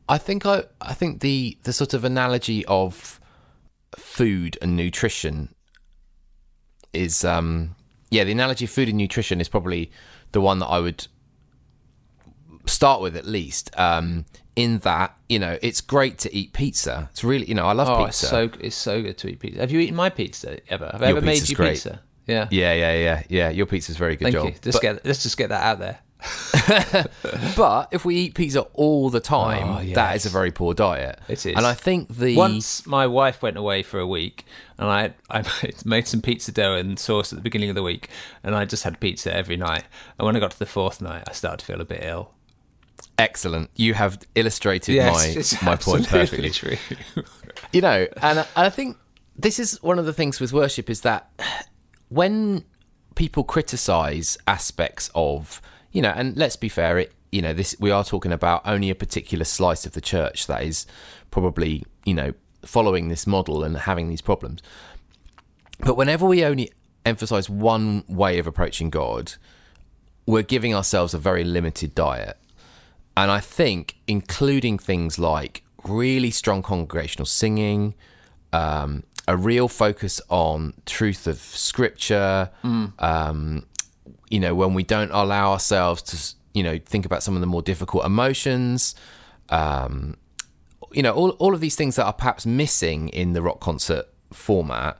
I think I I think the the sort of analogy of food and nutrition is um yeah the analogy of food and nutrition is probably the one that I would start with at least um in that you know it's great to eat pizza it's really you know I love Oh, it's pizza so it's so good to eat pizza. Have you eaten my pizza ever? Have I ever made you great. pizza? Yeah. yeah yeah yeah yeah your pizza's very good Thank job you. Just But- get let's just get that out there. But if we eat pizza all the time, Oh, yes. is a very poor diet. It is. And I think the Once my wife went away for a week, and I I made- some pizza dough and sauce at the beginning of the week, and I just had pizza every night. And when I got to the fourth night, I started to feel a bit ill. excellent, you have illustrated it's my my point perfectly. True. You know, and I- I think this is one of the things with worship is that when people criticize aspects of, you know, and let's be fair, it you know, this we are talking about only a particular slice of the church that is probably, you know, following this model and having these problems. But whenever we only emphasize one way of approaching God, we're giving ourselves a very limited diet. And I think including things like really strong congregational singing, um, a real focus on truth of scripture, um, you know, when we don't allow ourselves to, you know, think about some of the more difficult emotions, um, you know, all, all of these things that are perhaps missing in the rock concert format,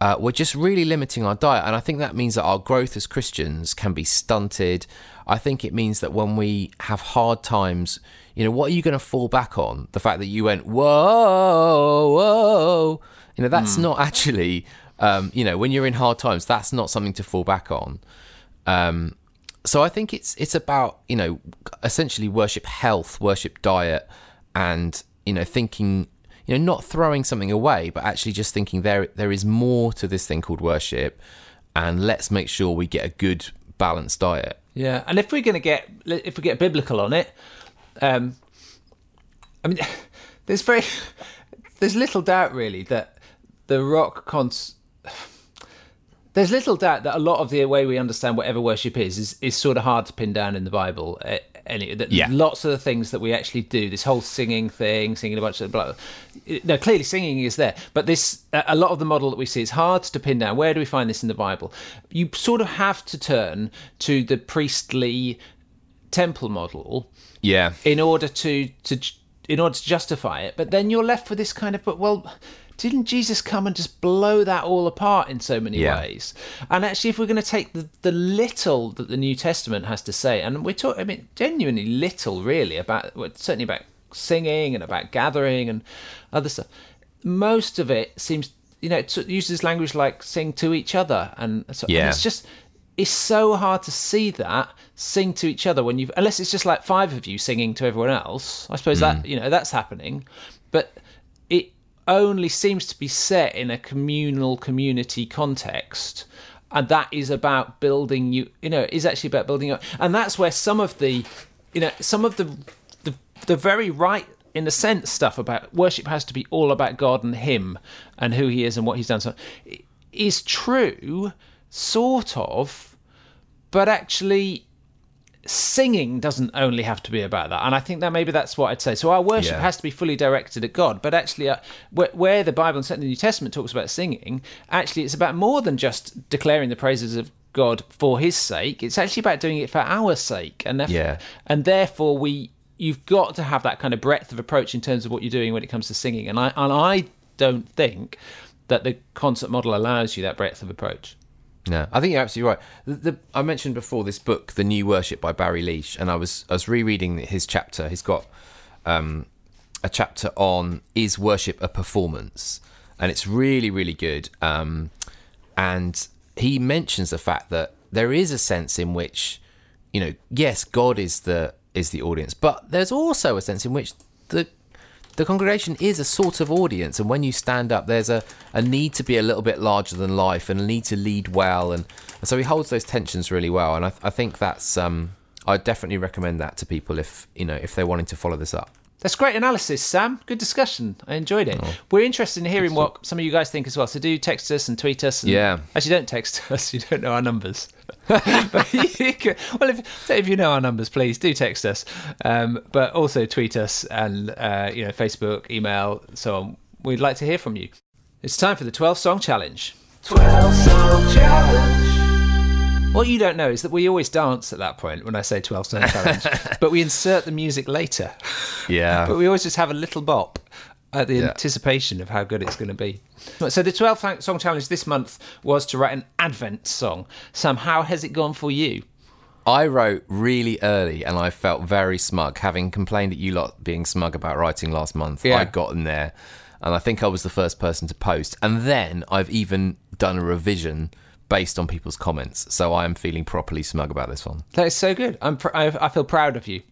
uh, we're just really limiting our diet. And I think that means that our growth as Christians can be stunted. I think it means that when we have hard times, you know, what are you going to fall back on? The fact that you went, whoa, whoa, you know, that's not actually Um, you know, when you're in hard times, that's not something to fall back on. Um, so I think it's it's about you know essentially worship health, worship diet, and you know thinking you know not throwing something away, but actually just thinking there there is more to this thing called worship, and let's make sure we get a good balanced diet. Yeah, and if we're going to get if we get biblical on it, um, I mean, there's very there's little doubt really that the rock cons. There's little doubt that a lot of the way we understand whatever worship is is, is sort of hard to pin down in the Bible. Uh, any that Yeah. lots of the things that we actually do, this whole singing thing, singing a bunch of blah. No, clearly singing is there, but this a a lot of the model that we see is hard to pin down. Where do we find this in the Bible? You sort of have to turn to the priestly temple model Yeah, in order to to in order to justify it. But then you're left with this kind of but well. Didn't Jesus come and just blow that all apart in so many Yeah. ways? And actually, if we're going to take the, the little that the New Testament has to say, and we're talking, I mean, genuinely little, really, about well, certainly about singing and about gathering and other stuff. Most of it seems, you know, it uses language like sing to each other, and so and Yeah. it's just it's so hard to see that sing to each other when you've unless it's just like five of you singing to everyone else. I suppose that mm. you know that's happening, but it only seems to be set in a communal community context. And that is about building you, you know, is actually about building up, and that's where some of the, you know, some of the, the, the very right in a sense stuff about worship has to be all about God and Him and who He is and what He's done. So, is true, sort of, but actually singing doesn't only have to be about that. And i think that maybe that's what i'd say. So our worship Yeah. has to be fully directed at god. But actually uh, where, where the bible and certainly the new testament talks about singing actually it's about more than just declaring the praises of god for his sake. It's actually about doing it for our sake. And therefore, Yeah. and therefore we you've got to have that kind of breadth of approach in terms of what you're doing when it comes to singing. And i and i don't think that the concert model allows you that breadth of approach No, I think you're absolutely right. The, the, I mentioned before this book, The New Worship by Barry Liesch, and I was I was rereading his chapter. He's got um, a chapter on is worship a performance, and it's really really good. Um, and he mentions the fact that there is a sense in which, you know, yes, God is the is the audience, but there's also a sense in which the the congregation is a sort of audience and when you stand up there's a, a need to be a little bit larger than life and a need to lead well and, and so he holds those tensions really well and I, I think that's um I definitely recommend that to people if you know if they're wanting to follow this up That's great analysis, Sam. Good discussion. I enjoyed it. Oh. We're interested in hearing what some of you guys think as well. So do text us and tweet us. And Yeah. Actually, don't text us. You don't know our numbers. But you well, if, if you know our numbers, please do text us. Um, but also tweet us and uh, you know Facebook, email, so on. We'd like to hear from you. It's time for the 12 song challenge. 12 song challenge. What you don't know is that we always dance at that point when I say 12 song challenge, but we insert the music later. yeah But we always just have a little bop at the Yeah. anticipation of how good it's going to be. So the 12th song challenge this month was to write an Advent song. Sam, how has it gone for you? I wrote really early and I felt very smug having complained at you lot being smug about writing last month Yeah. I got in there and I think I was the first person to post and then I've even done a revision based on people's comments so I am feeling properly smug about this one That is so good. I'm pr- I, I feel proud of you.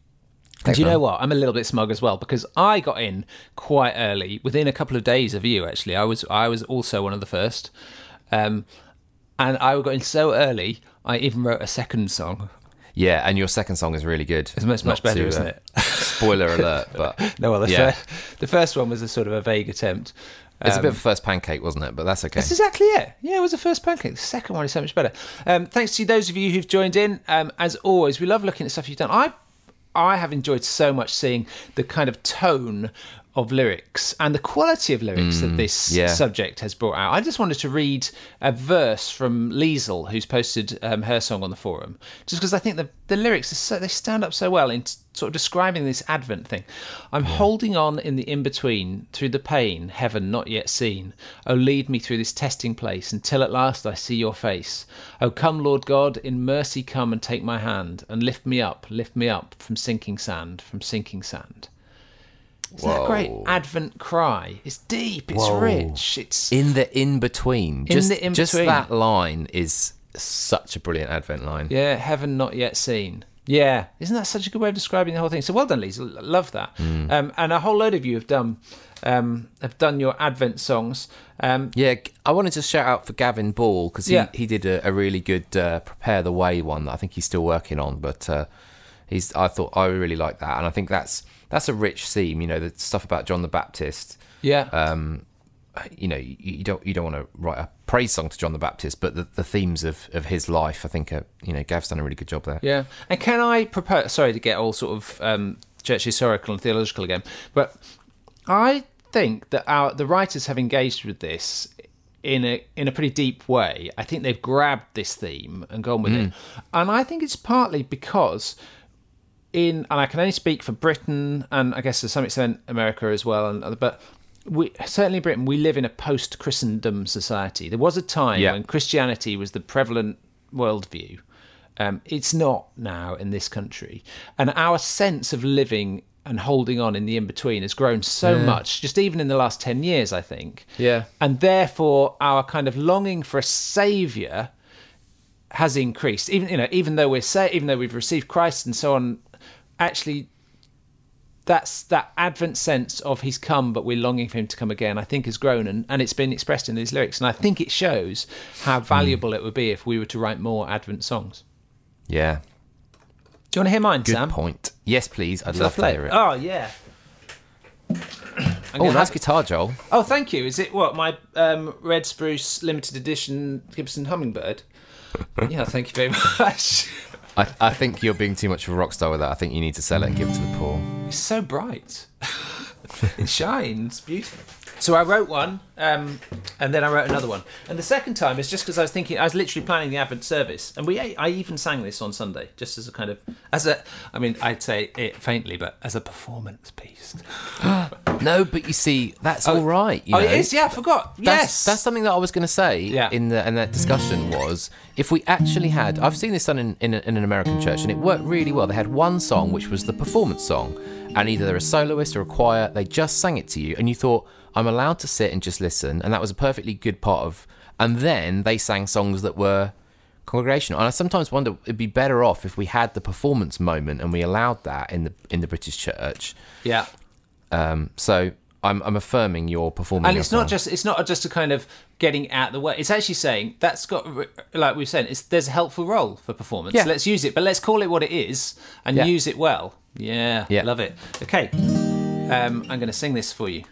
And Thanks, do you know what? I'm a little bit smug as well because I got in quite early, within a couple of days of you. Actually, I was I was also one of the first, um, and I got in so early. I even wrote a second song. Yeah, and your second song is really good. It's much much better, to, isn't uh, it? Spoiler alert, but No, well, the, Yeah. fir- the first one was a sort of a vague attempt. it's a Um, bit of a first pancake, wasn't it? But that's okay. That's exactly it. Yeah, it was a first pancake. The second one is so much better. Um, thanks to those of you who've joined in. Um, as always, we love looking at stuff you've done. I, I have enjoyed so much seeing the kind of tone of lyrics and the quality of lyrics that this yeah. subject has brought out. I just wanted to read a verse from Liesel, who's posted um, her song on the forum, just because I think the, the lyrics are so, they stand up so well in t- sort of describing this Advent thing. I'm holding on in the in between through the pain, heaven not yet seen. Oh, lead me through this testing place until at last I see your face. Oh, come, Lord God, in mercy come and take my hand and lift me up, lift me up from sinking sand, from sinking sand. Isn't that great? Advent cry. It's deep. It's Whoa. rich. It's In the in between, just the in-between. that line is such a brilliant Advent line. yeah, heaven not yet seen. Yeah, isn't that such a good way of describing the whole thing? So well done, Lisa. Love that. Mm. Um, and a whole load of you have done um, have done your Advent songs. Um, Yeah, I wanted to shout out for Gavin Ball because he, Yeah. he did a, a really good uh, prepare the way one that I think he's still working on. But uh, he's I thought I really like that, and I think that's that's a rich theme. You know, the stuff about John the Baptist. yeah, Um, you know, you, you don't you don't want to write a praise song to John the Baptist, but the, the themes of, of his life, I think, are, you know, Gav's done a really good job there. Yeah, and can I propose? Sorry to get all sort of um, church historical and theological again, but I think that our the writers have engaged with this in a in a pretty deep way. I think they've grabbed this theme and gone with it, and I think it's partly because in and I can only speak for Britain and I guess to some extent America as well, and other, but. We, certainly Britain, we live in a post-Christendom society. There was a time Yeah. when Christianity was the prevalent worldview, um, it's not now in this country. And our sense of living and holding on in the in between has grown so much, just even in the last 10 years, I think. Yeah. And therefore, our kind of longing for a savior has increased. Even, you know, even though we're sa- even though we've received Christ and so on, actually, that's that Advent sense of He's come, but we're longing for Him to come again. I think has grown, and, and it's been expressed in these lyrics. And I think it shows how valuable it would be if we were to write more Advent songs. Yeah, Do you want to hear mine, good Sam? point. Yes, please. I'd Shall love to hear it. Oh yeah. I'm oh, nice have- guitar, Joel. Oh, thank you. Is it what my um, red spruce limited edition Gibson Hummingbird? yeah, thank you very much. I, I think you're being too much of a rock star with that. I think you need to sell it and give it to the poor. It's so bright. it shines beautiful. So I wrote one, um, and then I wrote another one. And the second time is just because I was thinking I was literally planning the Advent service, and we I even sang this on Sunday, just as a kind of as a I mean I'd say it faintly, but as a performance piece. No, but you see, that's all right. Oh, know? it is. Yeah, I forgot. That's, yes, that's something that I was going to say Yeah. in the in that discussion was if we actually had I've seen this done in, in, a, in an American church and it worked really well. They had one song which was the performance song, and either they're a soloist or a choir. They just sang it to you, and you thought I'm allowed to sit and just listen, and that was a perfectly good part of. And then they sang songs that were congregational, and I sometimes wonder it'd be better off if we had the performance moment and we allowed that in the in the British church. yeah. Um, so. I'm, I'm affirming your performance. and it's not just it's not just a kind of getting out the way it's actually saying that's got like we've said. it's there's a helpful role for performance Yeah. let's use it but let's call it what it is and Yeah. use it well yeah Yeah. love it okay um, i'm going to sing this for you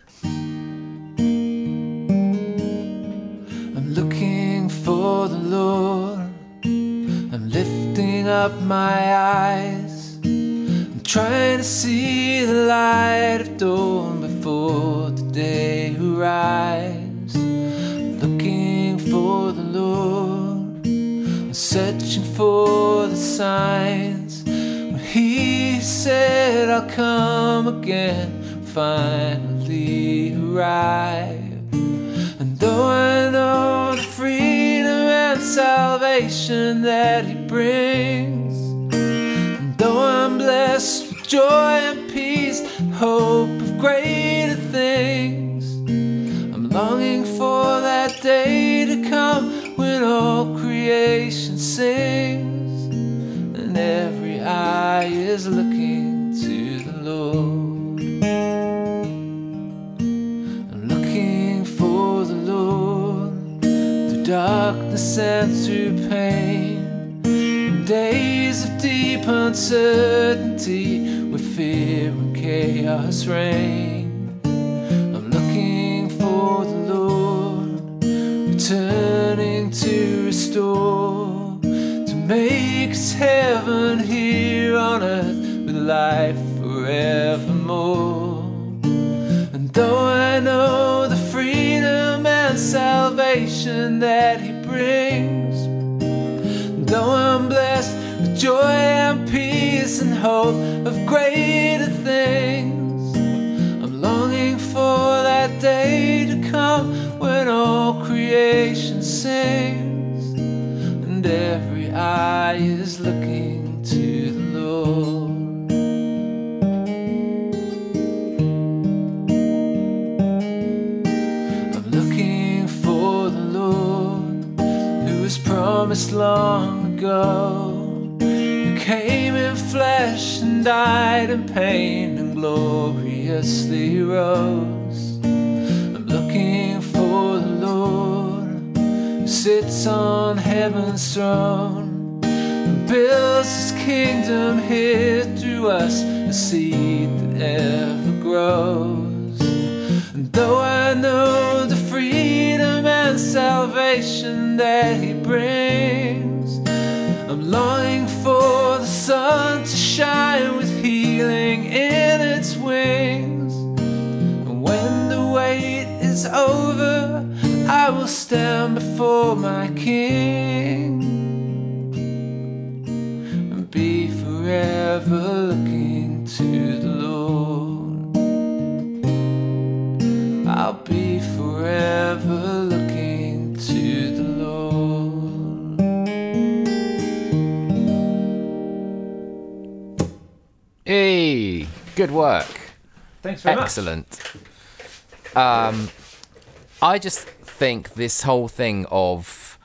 for the lord i'm lifting up my eyes I'm trying to see the light of dawn before the day arrives. Looking for the Lord, I'm searching for the signs. When He said, I'll come again, finally arrive. I know the freedom and salvation that He brings, and though I'm blessed with joy and peace, hope of greater things, I'm longing for that day to come when all creation sings and every eye is looking uncertainty where fear and chaos reign. I'm looking for the Lord, returning to restore, to make heaven here on earth with life forevermore. And though I know the freedom and salvation that hope of greater things. I'm longing for that day to come when all creation sings and every eye is looking to the Lord. promised long ago Flesh and died in pain and gloriously rose. I'm looking for the Lord who sits on heaven's throne and builds his kingdom here through us, a seed that ever grows. And though I know the freedom and salvation that he brings, I'm longing for the sun shine with healing in its wings. And when the wait is over, I will stand before my King and be forever good work. Thanks very much. Excellent. Um, I just think this whole thing of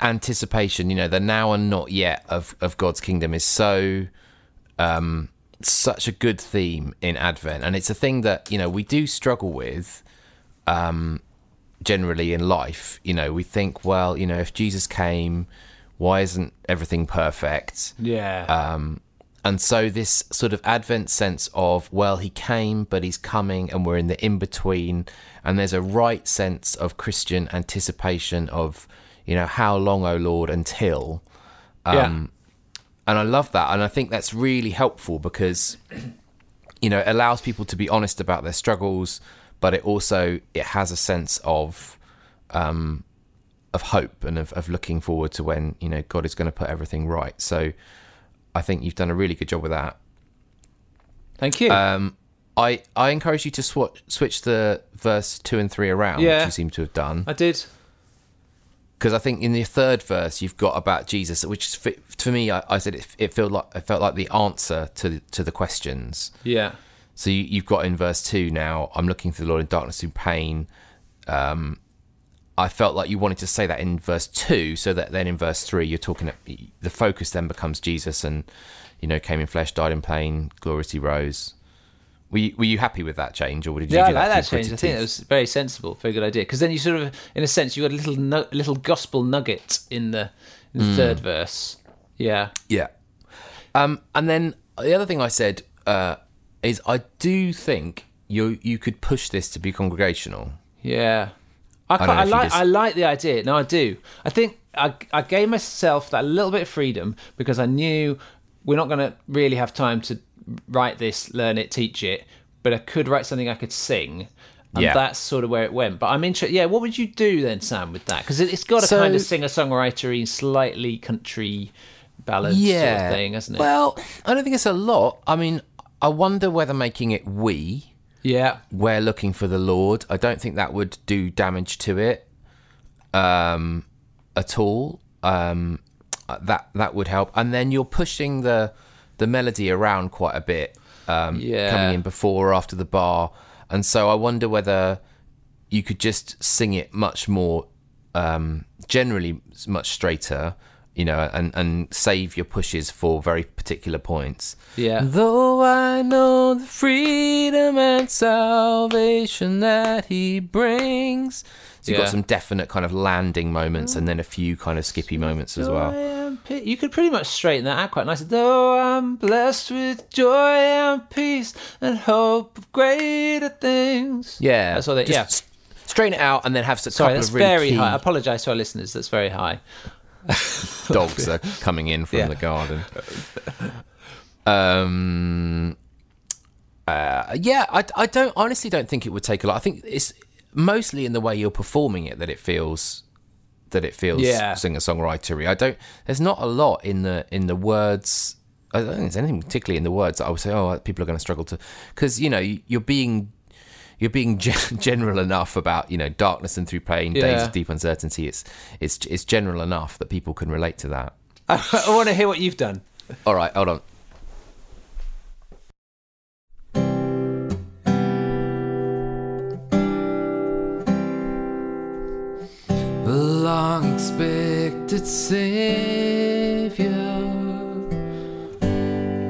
anticipation, you know, the now and not yet of, of God's kingdom is so um, such a good theme in Advent, and it's a thing that you know we do struggle with um, generally in life. You know, we think, well, you know, if Jesus came, why isn't everything perfect? Yeah. Um, and so this sort of Advent sense of, well, he came, but he's coming, and we're in the in between, and there's a right sense of Christian anticipation of, you know, how long, O Lord, until. Um, And I love that, and I think that's really helpful because, you know, it allows people to be honest about their struggles, but it also it has a sense of, um, of hope and of, of looking forward to when you know God is going to put everything right. So. I think you've done a really good job with that. Thank you. Um, I I encourage you to sw- switch the verse two and three around, Yeah. which you seem to have done, I did. because I think in the third verse you've got about Jesus, which is to me, I, I said it, it felt like it felt like the answer to the, to the questions. Yeah. So you, you've got in verse two now. I'm looking for the Lord in darkness and pain. Um, I felt like you wanted to say that in verse two, so that then in verse three you're talking. The focus then becomes Jesus, and you know, came in flesh, died in pain, gloriously rose. Were you, were you happy with that change, or did you? Yeah, I like that change. I think it was very sensible, very good idea. Because then you sort of, in a sense, you got a little nu- little gospel nugget in the in the third verse. Yeah. Yeah. Um, and then the other thing I said uh, is I do think you you could push this to be congregational. Yeah, I, know I, like I like the idea. No, I do. I think I I gave myself that little bit of freedom because I knew we're not going to really have time to write this, learn it, teach it. But I could write something I could sing, and Yeah. that's sort of where it went. But I'm interested. Yeah, what would you do then, Sam, with that? Because it, it's got a So- kind of singer songwritery, slightly country ballad sort of thing, hasn't it? Well, I don't think it's a lot. I mean, I wonder whether making it we, yeah, we're looking for the Lord, I don't think that would do damage to it um, at all. Um, that that would help. And then you're pushing the the melody around quite a bit, um, Yeah. coming in before or after the bar. And so I wonder whether you could just sing it much more um, generally much straighter you know and and save your pushes for very particular points Yeah. though i know the freedom and salvation that he brings so you've Yeah. got some definite kind of landing moments and then a few kind of skippy moments as well I am pe- you could pretty much straighten that out quite nicely. Though I'm blessed with joy and peace and hope of greater things. yeah That's they- just yeah. straighten it out and then have a Sorry, that's of really very key high. I apologise to our listeners. That's very high. dogs are coming in from Yeah. the garden. Um, uh, yeah, I, I don't honestly don't think it would take a lot. I think it's mostly in the way you're performing it that it feels that it feels Yeah. singer songwritery. I don't. There's not a lot in the in the words. I don't think there's anything particularly in the words that I would say. Oh, people are going to struggle to because you know you're being you're being gen- general enough about you know darkness and through pain, days of deep uncertainty. It's it's it's general enough that people can relate to that. I, want to hear what you've done. All right, hold on. The long expected Savior,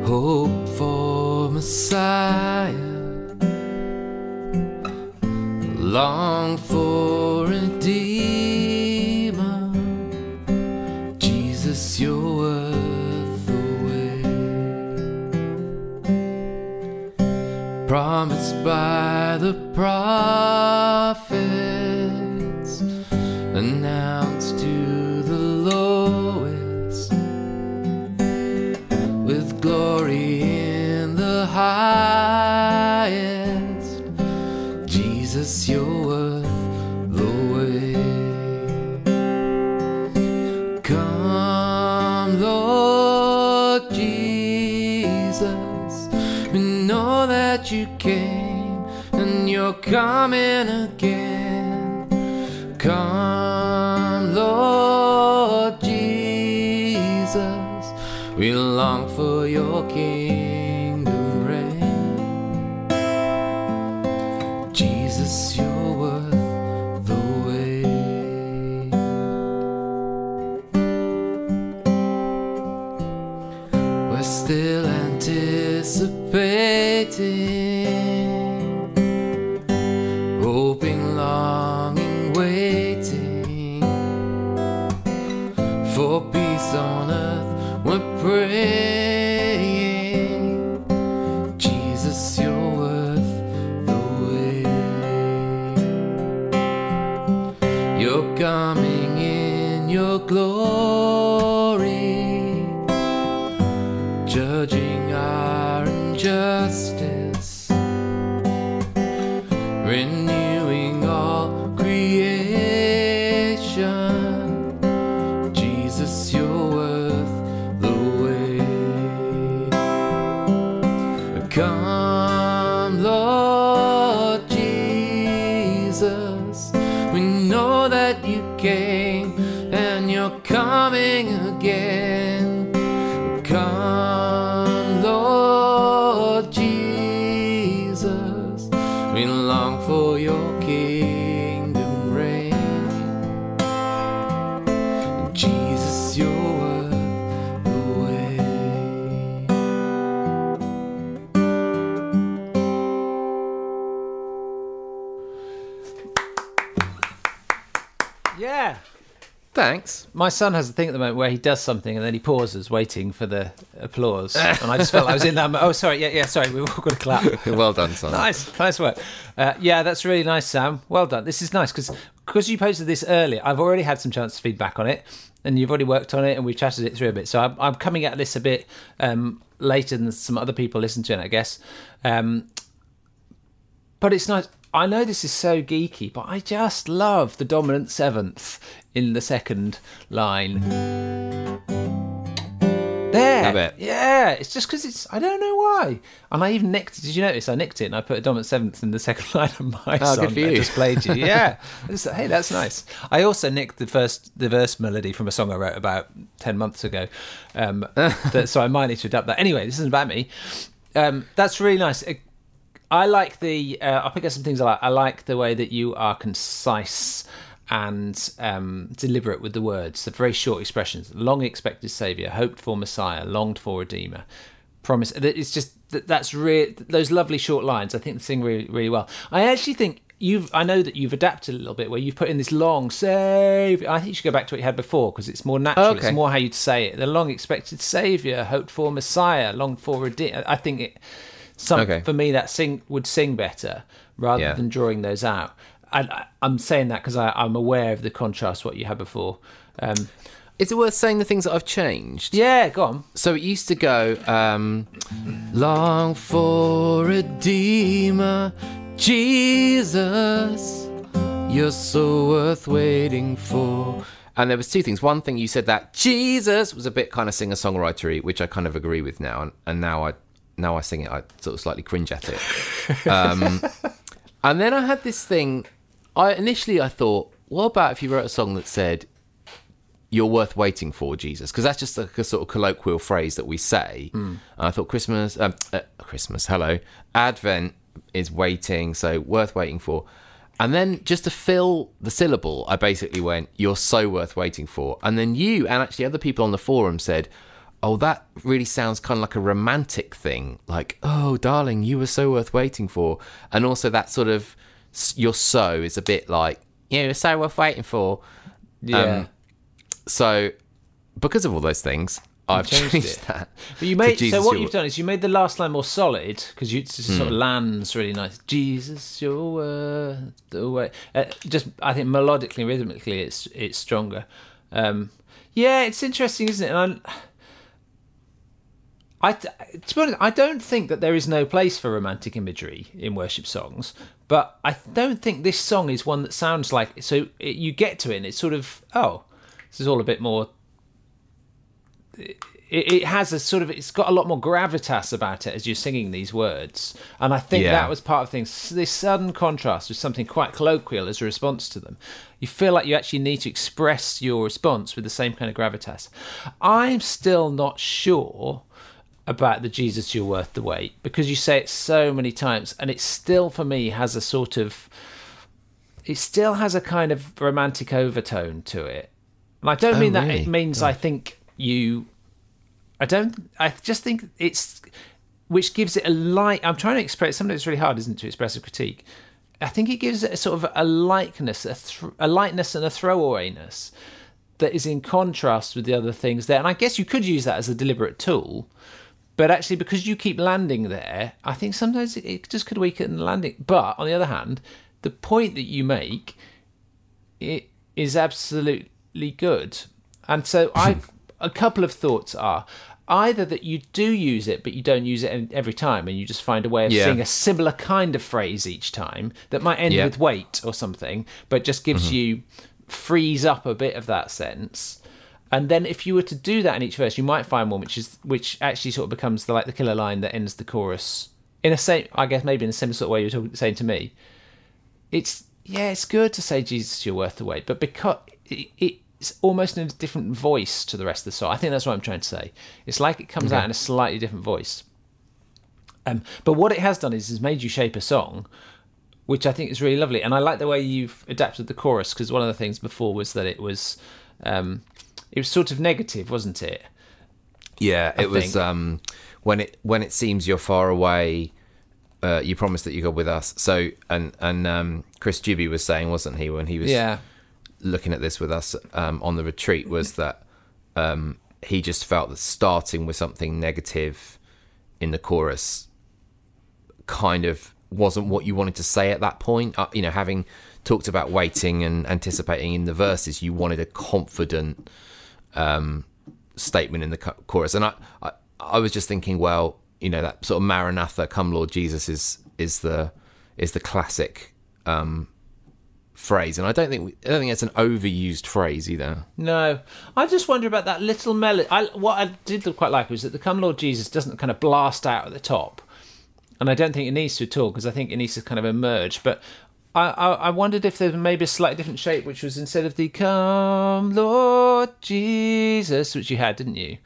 hope for Messiah, long for a Redeemer, Jesus, you're worth the wait. Promised by the prophets coming again. Come, Yeah. Thanks. My son has a thing at the moment where he does something and then he pauses, waiting for the applause. and I just felt I was in that. Mo- oh, sorry. Yeah, yeah. Sorry. We've all got to clap. well done, son. nice, nice work. Uh, yeah, that's really nice, Sam. Well done. This is nice because because you posted this earlier, I've already had some chance to feedback on it, and you've already worked on it, and we've chatted it through a bit. So I'm, I'm coming at this a bit um, later than some other people listen to it, I guess. Um, but it's nice. I know this is so geeky, but I just love the dominant seventh in the second line. There, That bit. yeah. It's just because it's. I don't know why. And I even nicked. Did you notice? I nicked it and I put a dominant seventh in the second line of my Oh, song. good for that I just played you. Yeah. I just hey, that's nice. I also nicked the first the verse melody from a song I wrote about ten months ago. Um, that, so I might need to adapt that. Anyway, this isn't about me. Um, that's really nice. It- I like the. Uh, I'll pick up some things I like. I like the way that you are concise and um, deliberate with the words. The very short expressions: long expected savior, hoped for Messiah, longed for Redeemer, promise. It's just that that's re- those lovely short lines. I think they sing really, really well. I actually think. You've, I know that you've adapted a little bit where you've put in this long save. I think you should go back to what you had before because it's more natural. Okay. It's more how you'd say it. The long expected savior, hoped for Messiah, longed for Redeemer. I think it, some Okay. for me that sing would sing better rather Yeah. than drawing those out. And I, I'm saying that because I'm aware of the contrast what you had before. Um, Is it worth saying the things that I've changed? yeah, go on. So it used to go, um, long for Redeemer, Jesus, you're so worth waiting for. And there was two things. One thing you said that Jesus was a bit kind of singer songwritery, which I kind of agree with now. And, and now I now I sing it, I sort of slightly cringe at it. Um, and then I had this thing. I initially I thought, what about if you wrote a song that said you're worth waiting for, Jesus, because that's just like a sort of colloquial phrase that we say. And I thought Christmas, um, uh, Christmas, hello, Advent is waiting, so worth waiting for. And then just to fill the syllable, I basically went, You're so worth waiting for. And then you and actually other people on the forum said, Oh, that really sounds kind of like a romantic thing. Like, oh, darling, you were so worth waiting for. And also that sort of, you're so is a bit like, yeah, you're so worth waiting for. Yeah. Um, So, because of all those things, I've changed changed, it. that. But you made so what you've done is you made the last line more solid because you just sort of Hmm. lands really nice. Jesus, you're the wait. Uh, just I think melodically, rhythmically, it's it's stronger. Um, yeah, it's interesting, isn't it? And I, I, to be honest, I don't think that there is no place for romantic imagery in worship songs, but I don't think this song is one that sounds like. So it, you get to it, and it's sort of oh, this is all a bit more it, it has a sort of it's got a lot more gravitas about it as you're singing these words and i think Yeah. that was part of things this sudden contrast with something quite colloquial as a response to them you feel like you actually need to express your response with the same kind of gravitas i'm still not sure about the jesus you're worth the wait because you say it so many times and it still for me has a sort of it still has a kind of romantic overtone to it. And I don't Oh, mean that it really? means I think you. I don't. I just think it's. Which gives it a light. I'm trying to express. Something it's really hard, isn't it, to express a critique. I think it gives it a sort of a likeness, a, thr a lightness and a throwawayness that is in contrast with the other things there. And I guess you could use that as a deliberate tool. But actually, because you keep landing there, I think sometimes it- just could weaken the landing. But on the other hand, the point that you make it is absolutely good. And so I a couple of thoughts are either that you do use it but you don't use it every time and you just find a way of Yeah. saying a similar kind of phrase each time that might end Yeah. with wait or something but just gives mm-hmm. you frees up a bit of that sense. And then if you were to do that in each verse, you might find one which is which actually sort of becomes the like the killer line that ends the chorus in a same I guess maybe in a similar sort of way you're talking, saying to me. It's yeah, it's good to say Jesus, you're worth the wait, but because it, it's almost in a different voice to the rest of the song. I think that's what I'm trying to say. It's like it comes out in a slightly different voice. Um, but what it has done is has made you shape a song, which I think is really lovely. And I like the way you've adapted the chorus because one of the things before was that it was um, it was sort of negative, wasn't it? Yeah, it was um, when it when it seems you're far away. Uh, you promised that you go with us. So and and um, Chris Juby was saying, wasn't he, when he was Yeah. looking at this with us um, on the retreat, was that um, he just felt that starting with something negative in the chorus kind of wasn't what you wanted to say at that point. Uh, you know, having talked about waiting and anticipating in the verses, you wanted a confident um, statement in the chorus. And I, I, I was just thinking, well, you know, that sort of Maranatha, come Lord Jesus, is is the is the classic um, phrase, and I don't think we, I don't think it's an overused phrase either. No, I just wonder about that little melody. I, what I did look quite like was that the "Come Lord Jesus" doesn't kind of blast out at the top, and I don't think it needs to at all because I think it needs to kind of emerge. But I, I, I wondered if there was maybe a slightly different shape, which was instead of the "Come Lord Jesus," which you had, didn't you?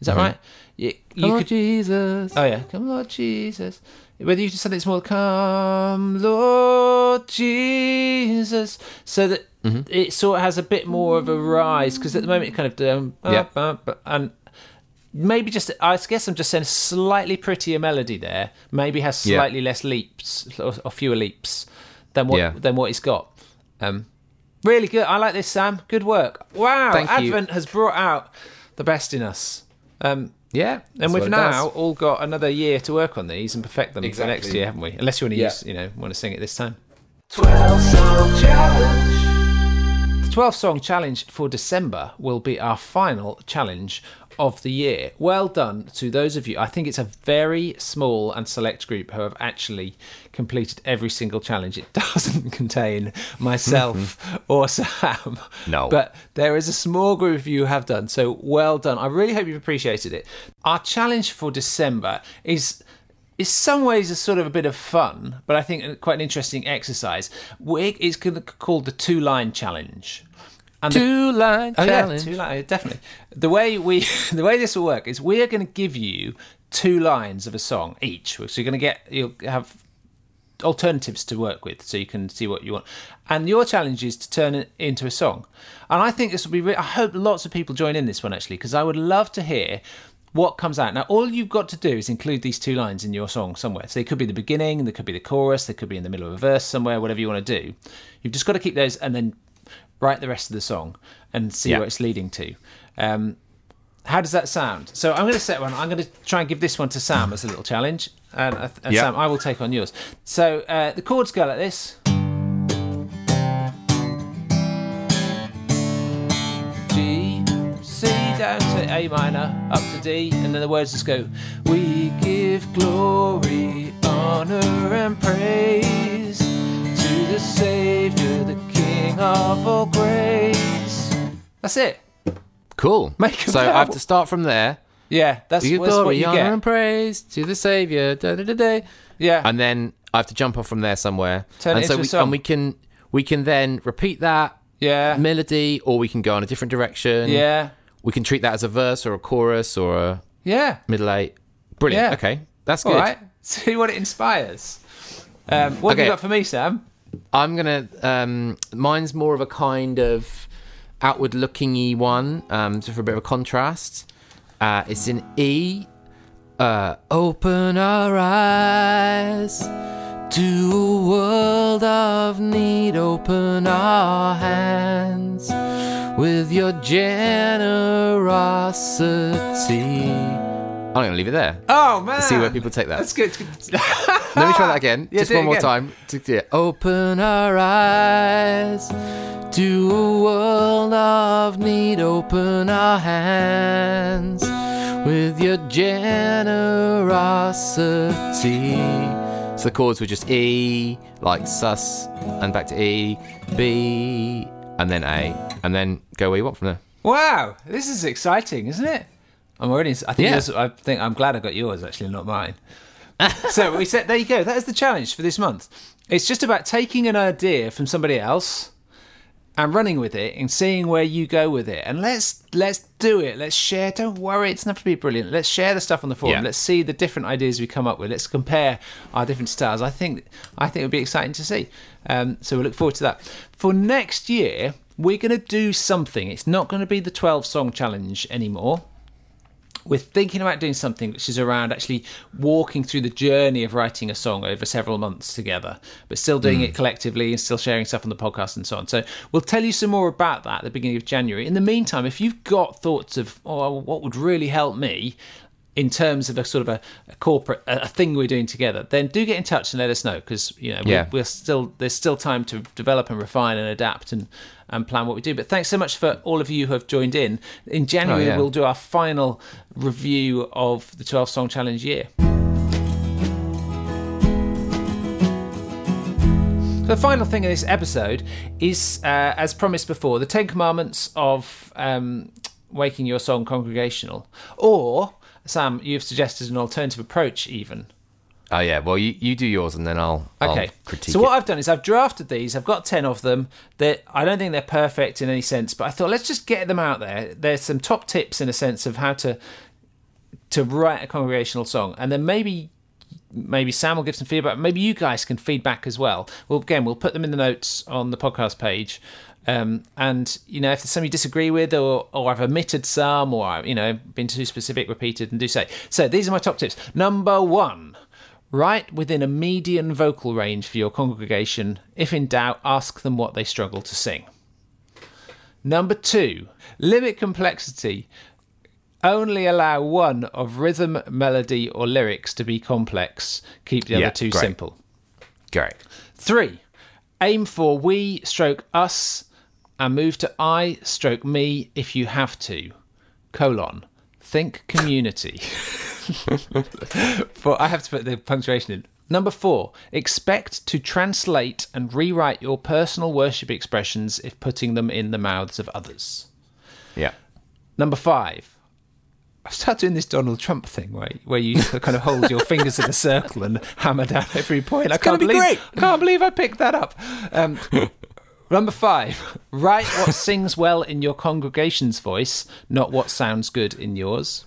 Is that right? You, you Lord could. Jesus. Oh yeah, come Lord Jesus. Whether you just said it's more come Lord Jesus, so that Mm-hmm. it sort of has a bit more of a rise because at the moment it kind of um, Yeah. uh, uh, and maybe just I guess I'm just saying a slightly prettier melody there. Maybe has Yeah. slightly less leaps or, or fewer leaps than what Yeah. than what it's got. Um, really good. I like this, Sam. Good work. Wow, Thank you. Advent has brought out the best in us. Um, Yeah, and we've now does. all got another year to work on these and perfect them for next year, haven't we? Unless you want to Yeah. use, you know, want to sing it this time. 12 song challenge. The 12 song challenge for December will be our final challenge of the year. Well done to those of you. I think it's a very small and select group who have actually completed every single challenge. It doesn't contain myself mm-hmm. or Sam. No. But there is a small group of you who have done. So well done. I really hope you've appreciated it. Our challenge for December is is some ways a sort of a bit of fun, but I think quite an interesting exercise. It's called the two line challenge. And the- two line Oh challenge. yeah, two line, definitely. The way we, the way this will work is we are going to give you two lines of a song each. So you're going to get, you'll have alternatives to work with, so you can see what you want. And your challenge is to turn it into a song. And I think this will be. Re- I hope lots of people join in this one actually, because I would love to hear what comes out. Now, all you've got to do is include these two lines in your song somewhere. So they could be the beginning, they could be the chorus, they could be in the middle of a verse somewhere, whatever you want to do. You've just got to keep those and then write the rest of the song and see Yeah. what it's leading to. Um, how does that sound? So I'm going to set one. I'm going to try and give this one to Sam as a little challenge, and, uh, and Yeah. Sam, I will take on yours. So uh, the chords go like this. G, C down to A minor, up to D, and then the words just go. We give glory, honor, and praise to the Savior, the Of all grace. That's it. Cool. Make so I have to start from there. Yeah, that's, give that's what you honor, get. and praise to the Savior. Da, da, da, da. Yeah, And then I have to jump off from there somewhere. Turn it and so we. And we can we can then repeat that yeah, melody, or we can go in a different direction. yeah, We can treat that as a verse or a chorus or a yeah. middle eight. Brilliant. Yeah. Okay, that's All good. right. See what it inspires. Um, what have you got for me, Sam? I'm gonna. Um, mine's more of a kind of outward-looking-y one, um, so for a bit of a contrast. Uh, it's an E. Uh, open our eyes to a world of need. Open our hands with your generosity. I'm gonna leave it there. Oh man, See where people take that. That's good. Let me try that again. Yeah, Just one more again. time. To- yeah. Open our eyes to a world of need. Open our hands with your generosity. So the chords were just E, like sus, and back to E, B, and then A, and then go where you want from there. Wow, this is exciting, isn't it? I'm already. I think. Yeah. I think I'm glad I got yours actually, not mine. so we said, there you go. That is the challenge for this month. It's just about taking an idea from somebody else and running with it and seeing where you go with it. And let's let's do it. Let's share. Don't worry, it's not to be brilliant. Let's share the stuff on the forum. Yeah. Let's see the different ideas we come up with. Let's compare our different styles. I think I think it would be exciting to see. Um, so we look forward to that. For next year, we're going to do something. It's not going to be the 12 song challenge anymore we're thinking about doing something which is around actually walking through the journey of writing a song over several months together, but still doing it mm. collectively and still sharing stuff on the podcast and so on. So we'll tell you some more about that at the beginning of January. In the meantime, if you've got thoughts of oh, what would really help me in terms of a sort of a, a corporate a, a thing we're doing together, then do get in touch and let us know because you know Yeah. we're, we're still there's still time to develop and refine and adapt and and plan what we do. But thanks so much for all of you who have joined in. In January, Oh, yeah. we'll do our final review of the 12 song challenge year. The final thing in this episode is, uh, as promised before, the Ten Commandments of um, making your song congregational. Or, Sam, you've suggested an alternative approach, even. Oh yeah. Well, you, you do yours, and then I'll, Okay. I'll critique so what it. I've done is I've drafted these. I've got ten of them. That I don't think they're perfect in any sense, but I thought let's just get them out there. There's some top tips in a sense of how to to write a congregational song, and then maybe maybe Sam will give some feedback. Maybe you guys can feedback as well. Well, again, we'll put them in the notes on the podcast page. Um, and you know, if there's some you disagree with, or or I've omitted some, or you know, been too specific, repeated, and do say. So these are my top tips. Number one. Write within a median vocal range for your congregation. If in doubt, ask them what they struggle to sing. Number two, limit complexity. Only allow one of rhythm, melody, or lyrics to be complex. Keep the Yeah, other two great. simple. Great. Three, aim for we stroke us and move to I stroke me if you have to. Colon. Think community. For I have to put the punctuation in. Number four, expect to translate and rewrite your personal worship expressions if putting them in the mouths of others. Yeah. Number five, I've started doing this Donald Trump thing where, where you kind of hold your fingers in a circle and hammer down every point. I can't be believe great. I can't believe I picked that up. Um, number five, write what sings well in your congregation's voice, not what sounds good in yours.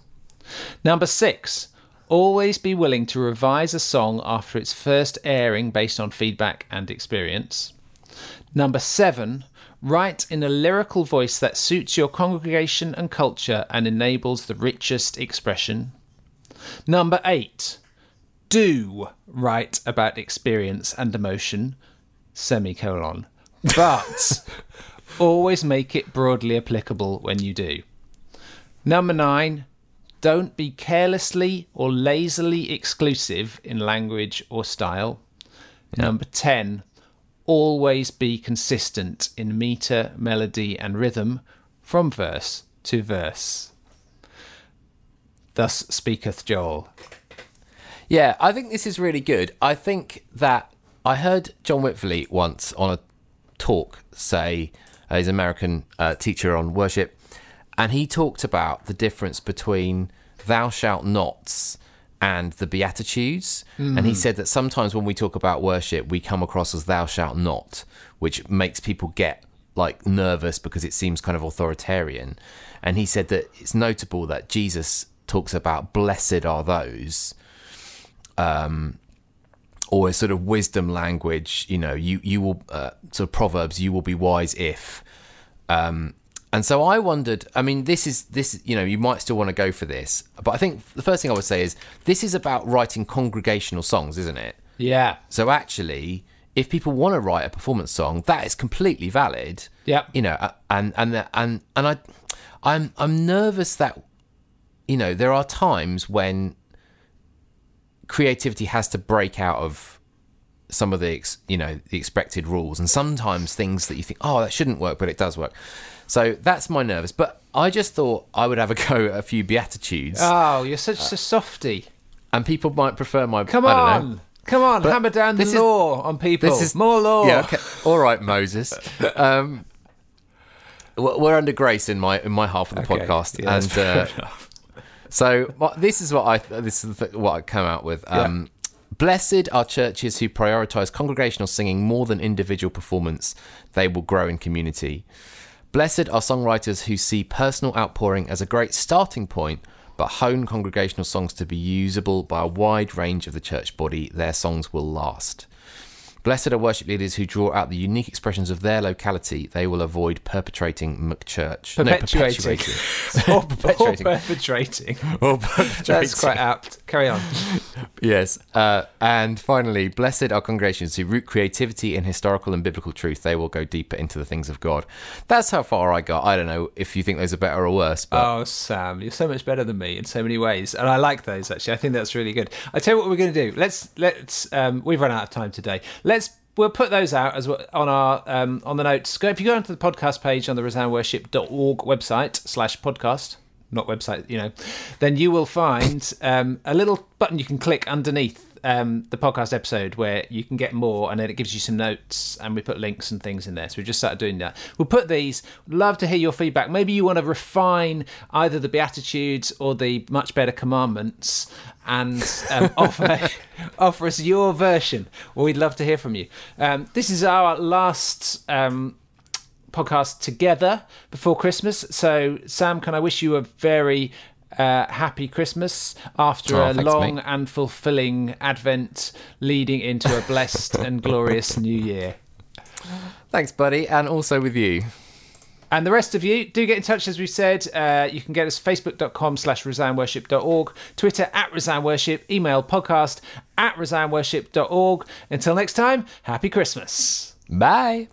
Number six, Always be willing to revise a song after its first airing based on feedback and experience. Number seven, write in a lyrical voice that suits your congregation and culture and enables the richest expression. Number eight, do write about experience and emotion, semicolon, but always make it broadly applicable when you do. Number nine, don't be carelessly or lazily exclusive in language or style. Number 10, always be consistent in meter, melody, and rhythm from verse to verse. Thus speaketh Joel. Yeah, I think this is really good. I think that I heard John Witvliet once on a talk say, uh, he's an American uh, teacher on worship, and he talked about the difference between thou shalt nots and the Beatitudes. And he said that sometimes when we talk about worship, we come across as thou shalt not, which makes people get like nervous because it seems kind of authoritarian. And he said that it's notable that Jesus talks about blessed are those or a sort of wisdom language. You know, you you will uh, sort of proverbs. You will be wise if. Um, and so I wondered. I mean, this is this. You know, you might still want to go for this, but I think the first thing I would say is this is about writing congregational songs, isn't it? Yeah. So actually, if people want to write a performance song, that is completely valid. Yeah. You know, uh, and and and and I, I'm I'm nervous that, you know, there are times when creativity has to break out of some of the ex, you know the expected rules, and sometimes things that you think, oh, that shouldn't work, but it does work. So that's my nervous. But I just thought I would have a go at a few beatitudes, Oh, you're such a softy. and people might prefer my. Come on. know. Come on, hammer down the is- law on people. This is More law. Yeah. Okay. All right, Moses. Um, we're under grace in my in my half of the Okay. podcast, Yeah, and uh. So what, this is what I this is the, what I come out with. Um, Blessed are churches who prioritize congregational singing more than individual performance. They will grow in community. Blessed are songwriters who see personal outpouring as a great starting point, but hone congregational songs to be usable by a wide range of the church body. Their songs will last. Blessed are worship leaders who draw out the unique expressions of their locality. They will avoid perpetrating McChurch. No, Perpetuating. perpetuating. or, perpetrating. or perpetrating. That's quite apt. Carry on. Yes. Uh, and finally, blessed are congregations who root creativity in historical and biblical truth. They will go deeper into the things of God. That's how far I got. I don't know if you think those are better or worse, but Oh, Sam, you're so much better than me in so many ways, and I like those actually. I think that's really good. I tell you what we're going to do. Let's let's um, we've run out of time today. Let's we'll put those out as well on our um, on the notes. Go if you go onto the podcast page on the resoundworship.org website slash podcast. Not website, you know, then you will find um, a little button you can click underneath um, the podcast episode where you can get more, and then it gives you some notes, and we put links and things in there. So we just started doing that. We'll put these. Love to hear your feedback. Maybe you want to refine either the beatitudes or the much better commandments, and um, offer offer us your version. Well, we'd love to hear from you. Um, this is our last. Um, podcast together before Christmas. So, Sam, can I wish you a very uh, happy Christmas after Oh, a thanks, long mate. and fulfilling Advent leading into a blessed and glorious new year. thanks, buddy. And also with you. And the rest of you, do get in touch, as we said. Uh, you can get us facebook.com slash resoundworship.org, Twitter at resoundworship, email podcast at resoundworship.org. Until next time, happy Christmas. Bye.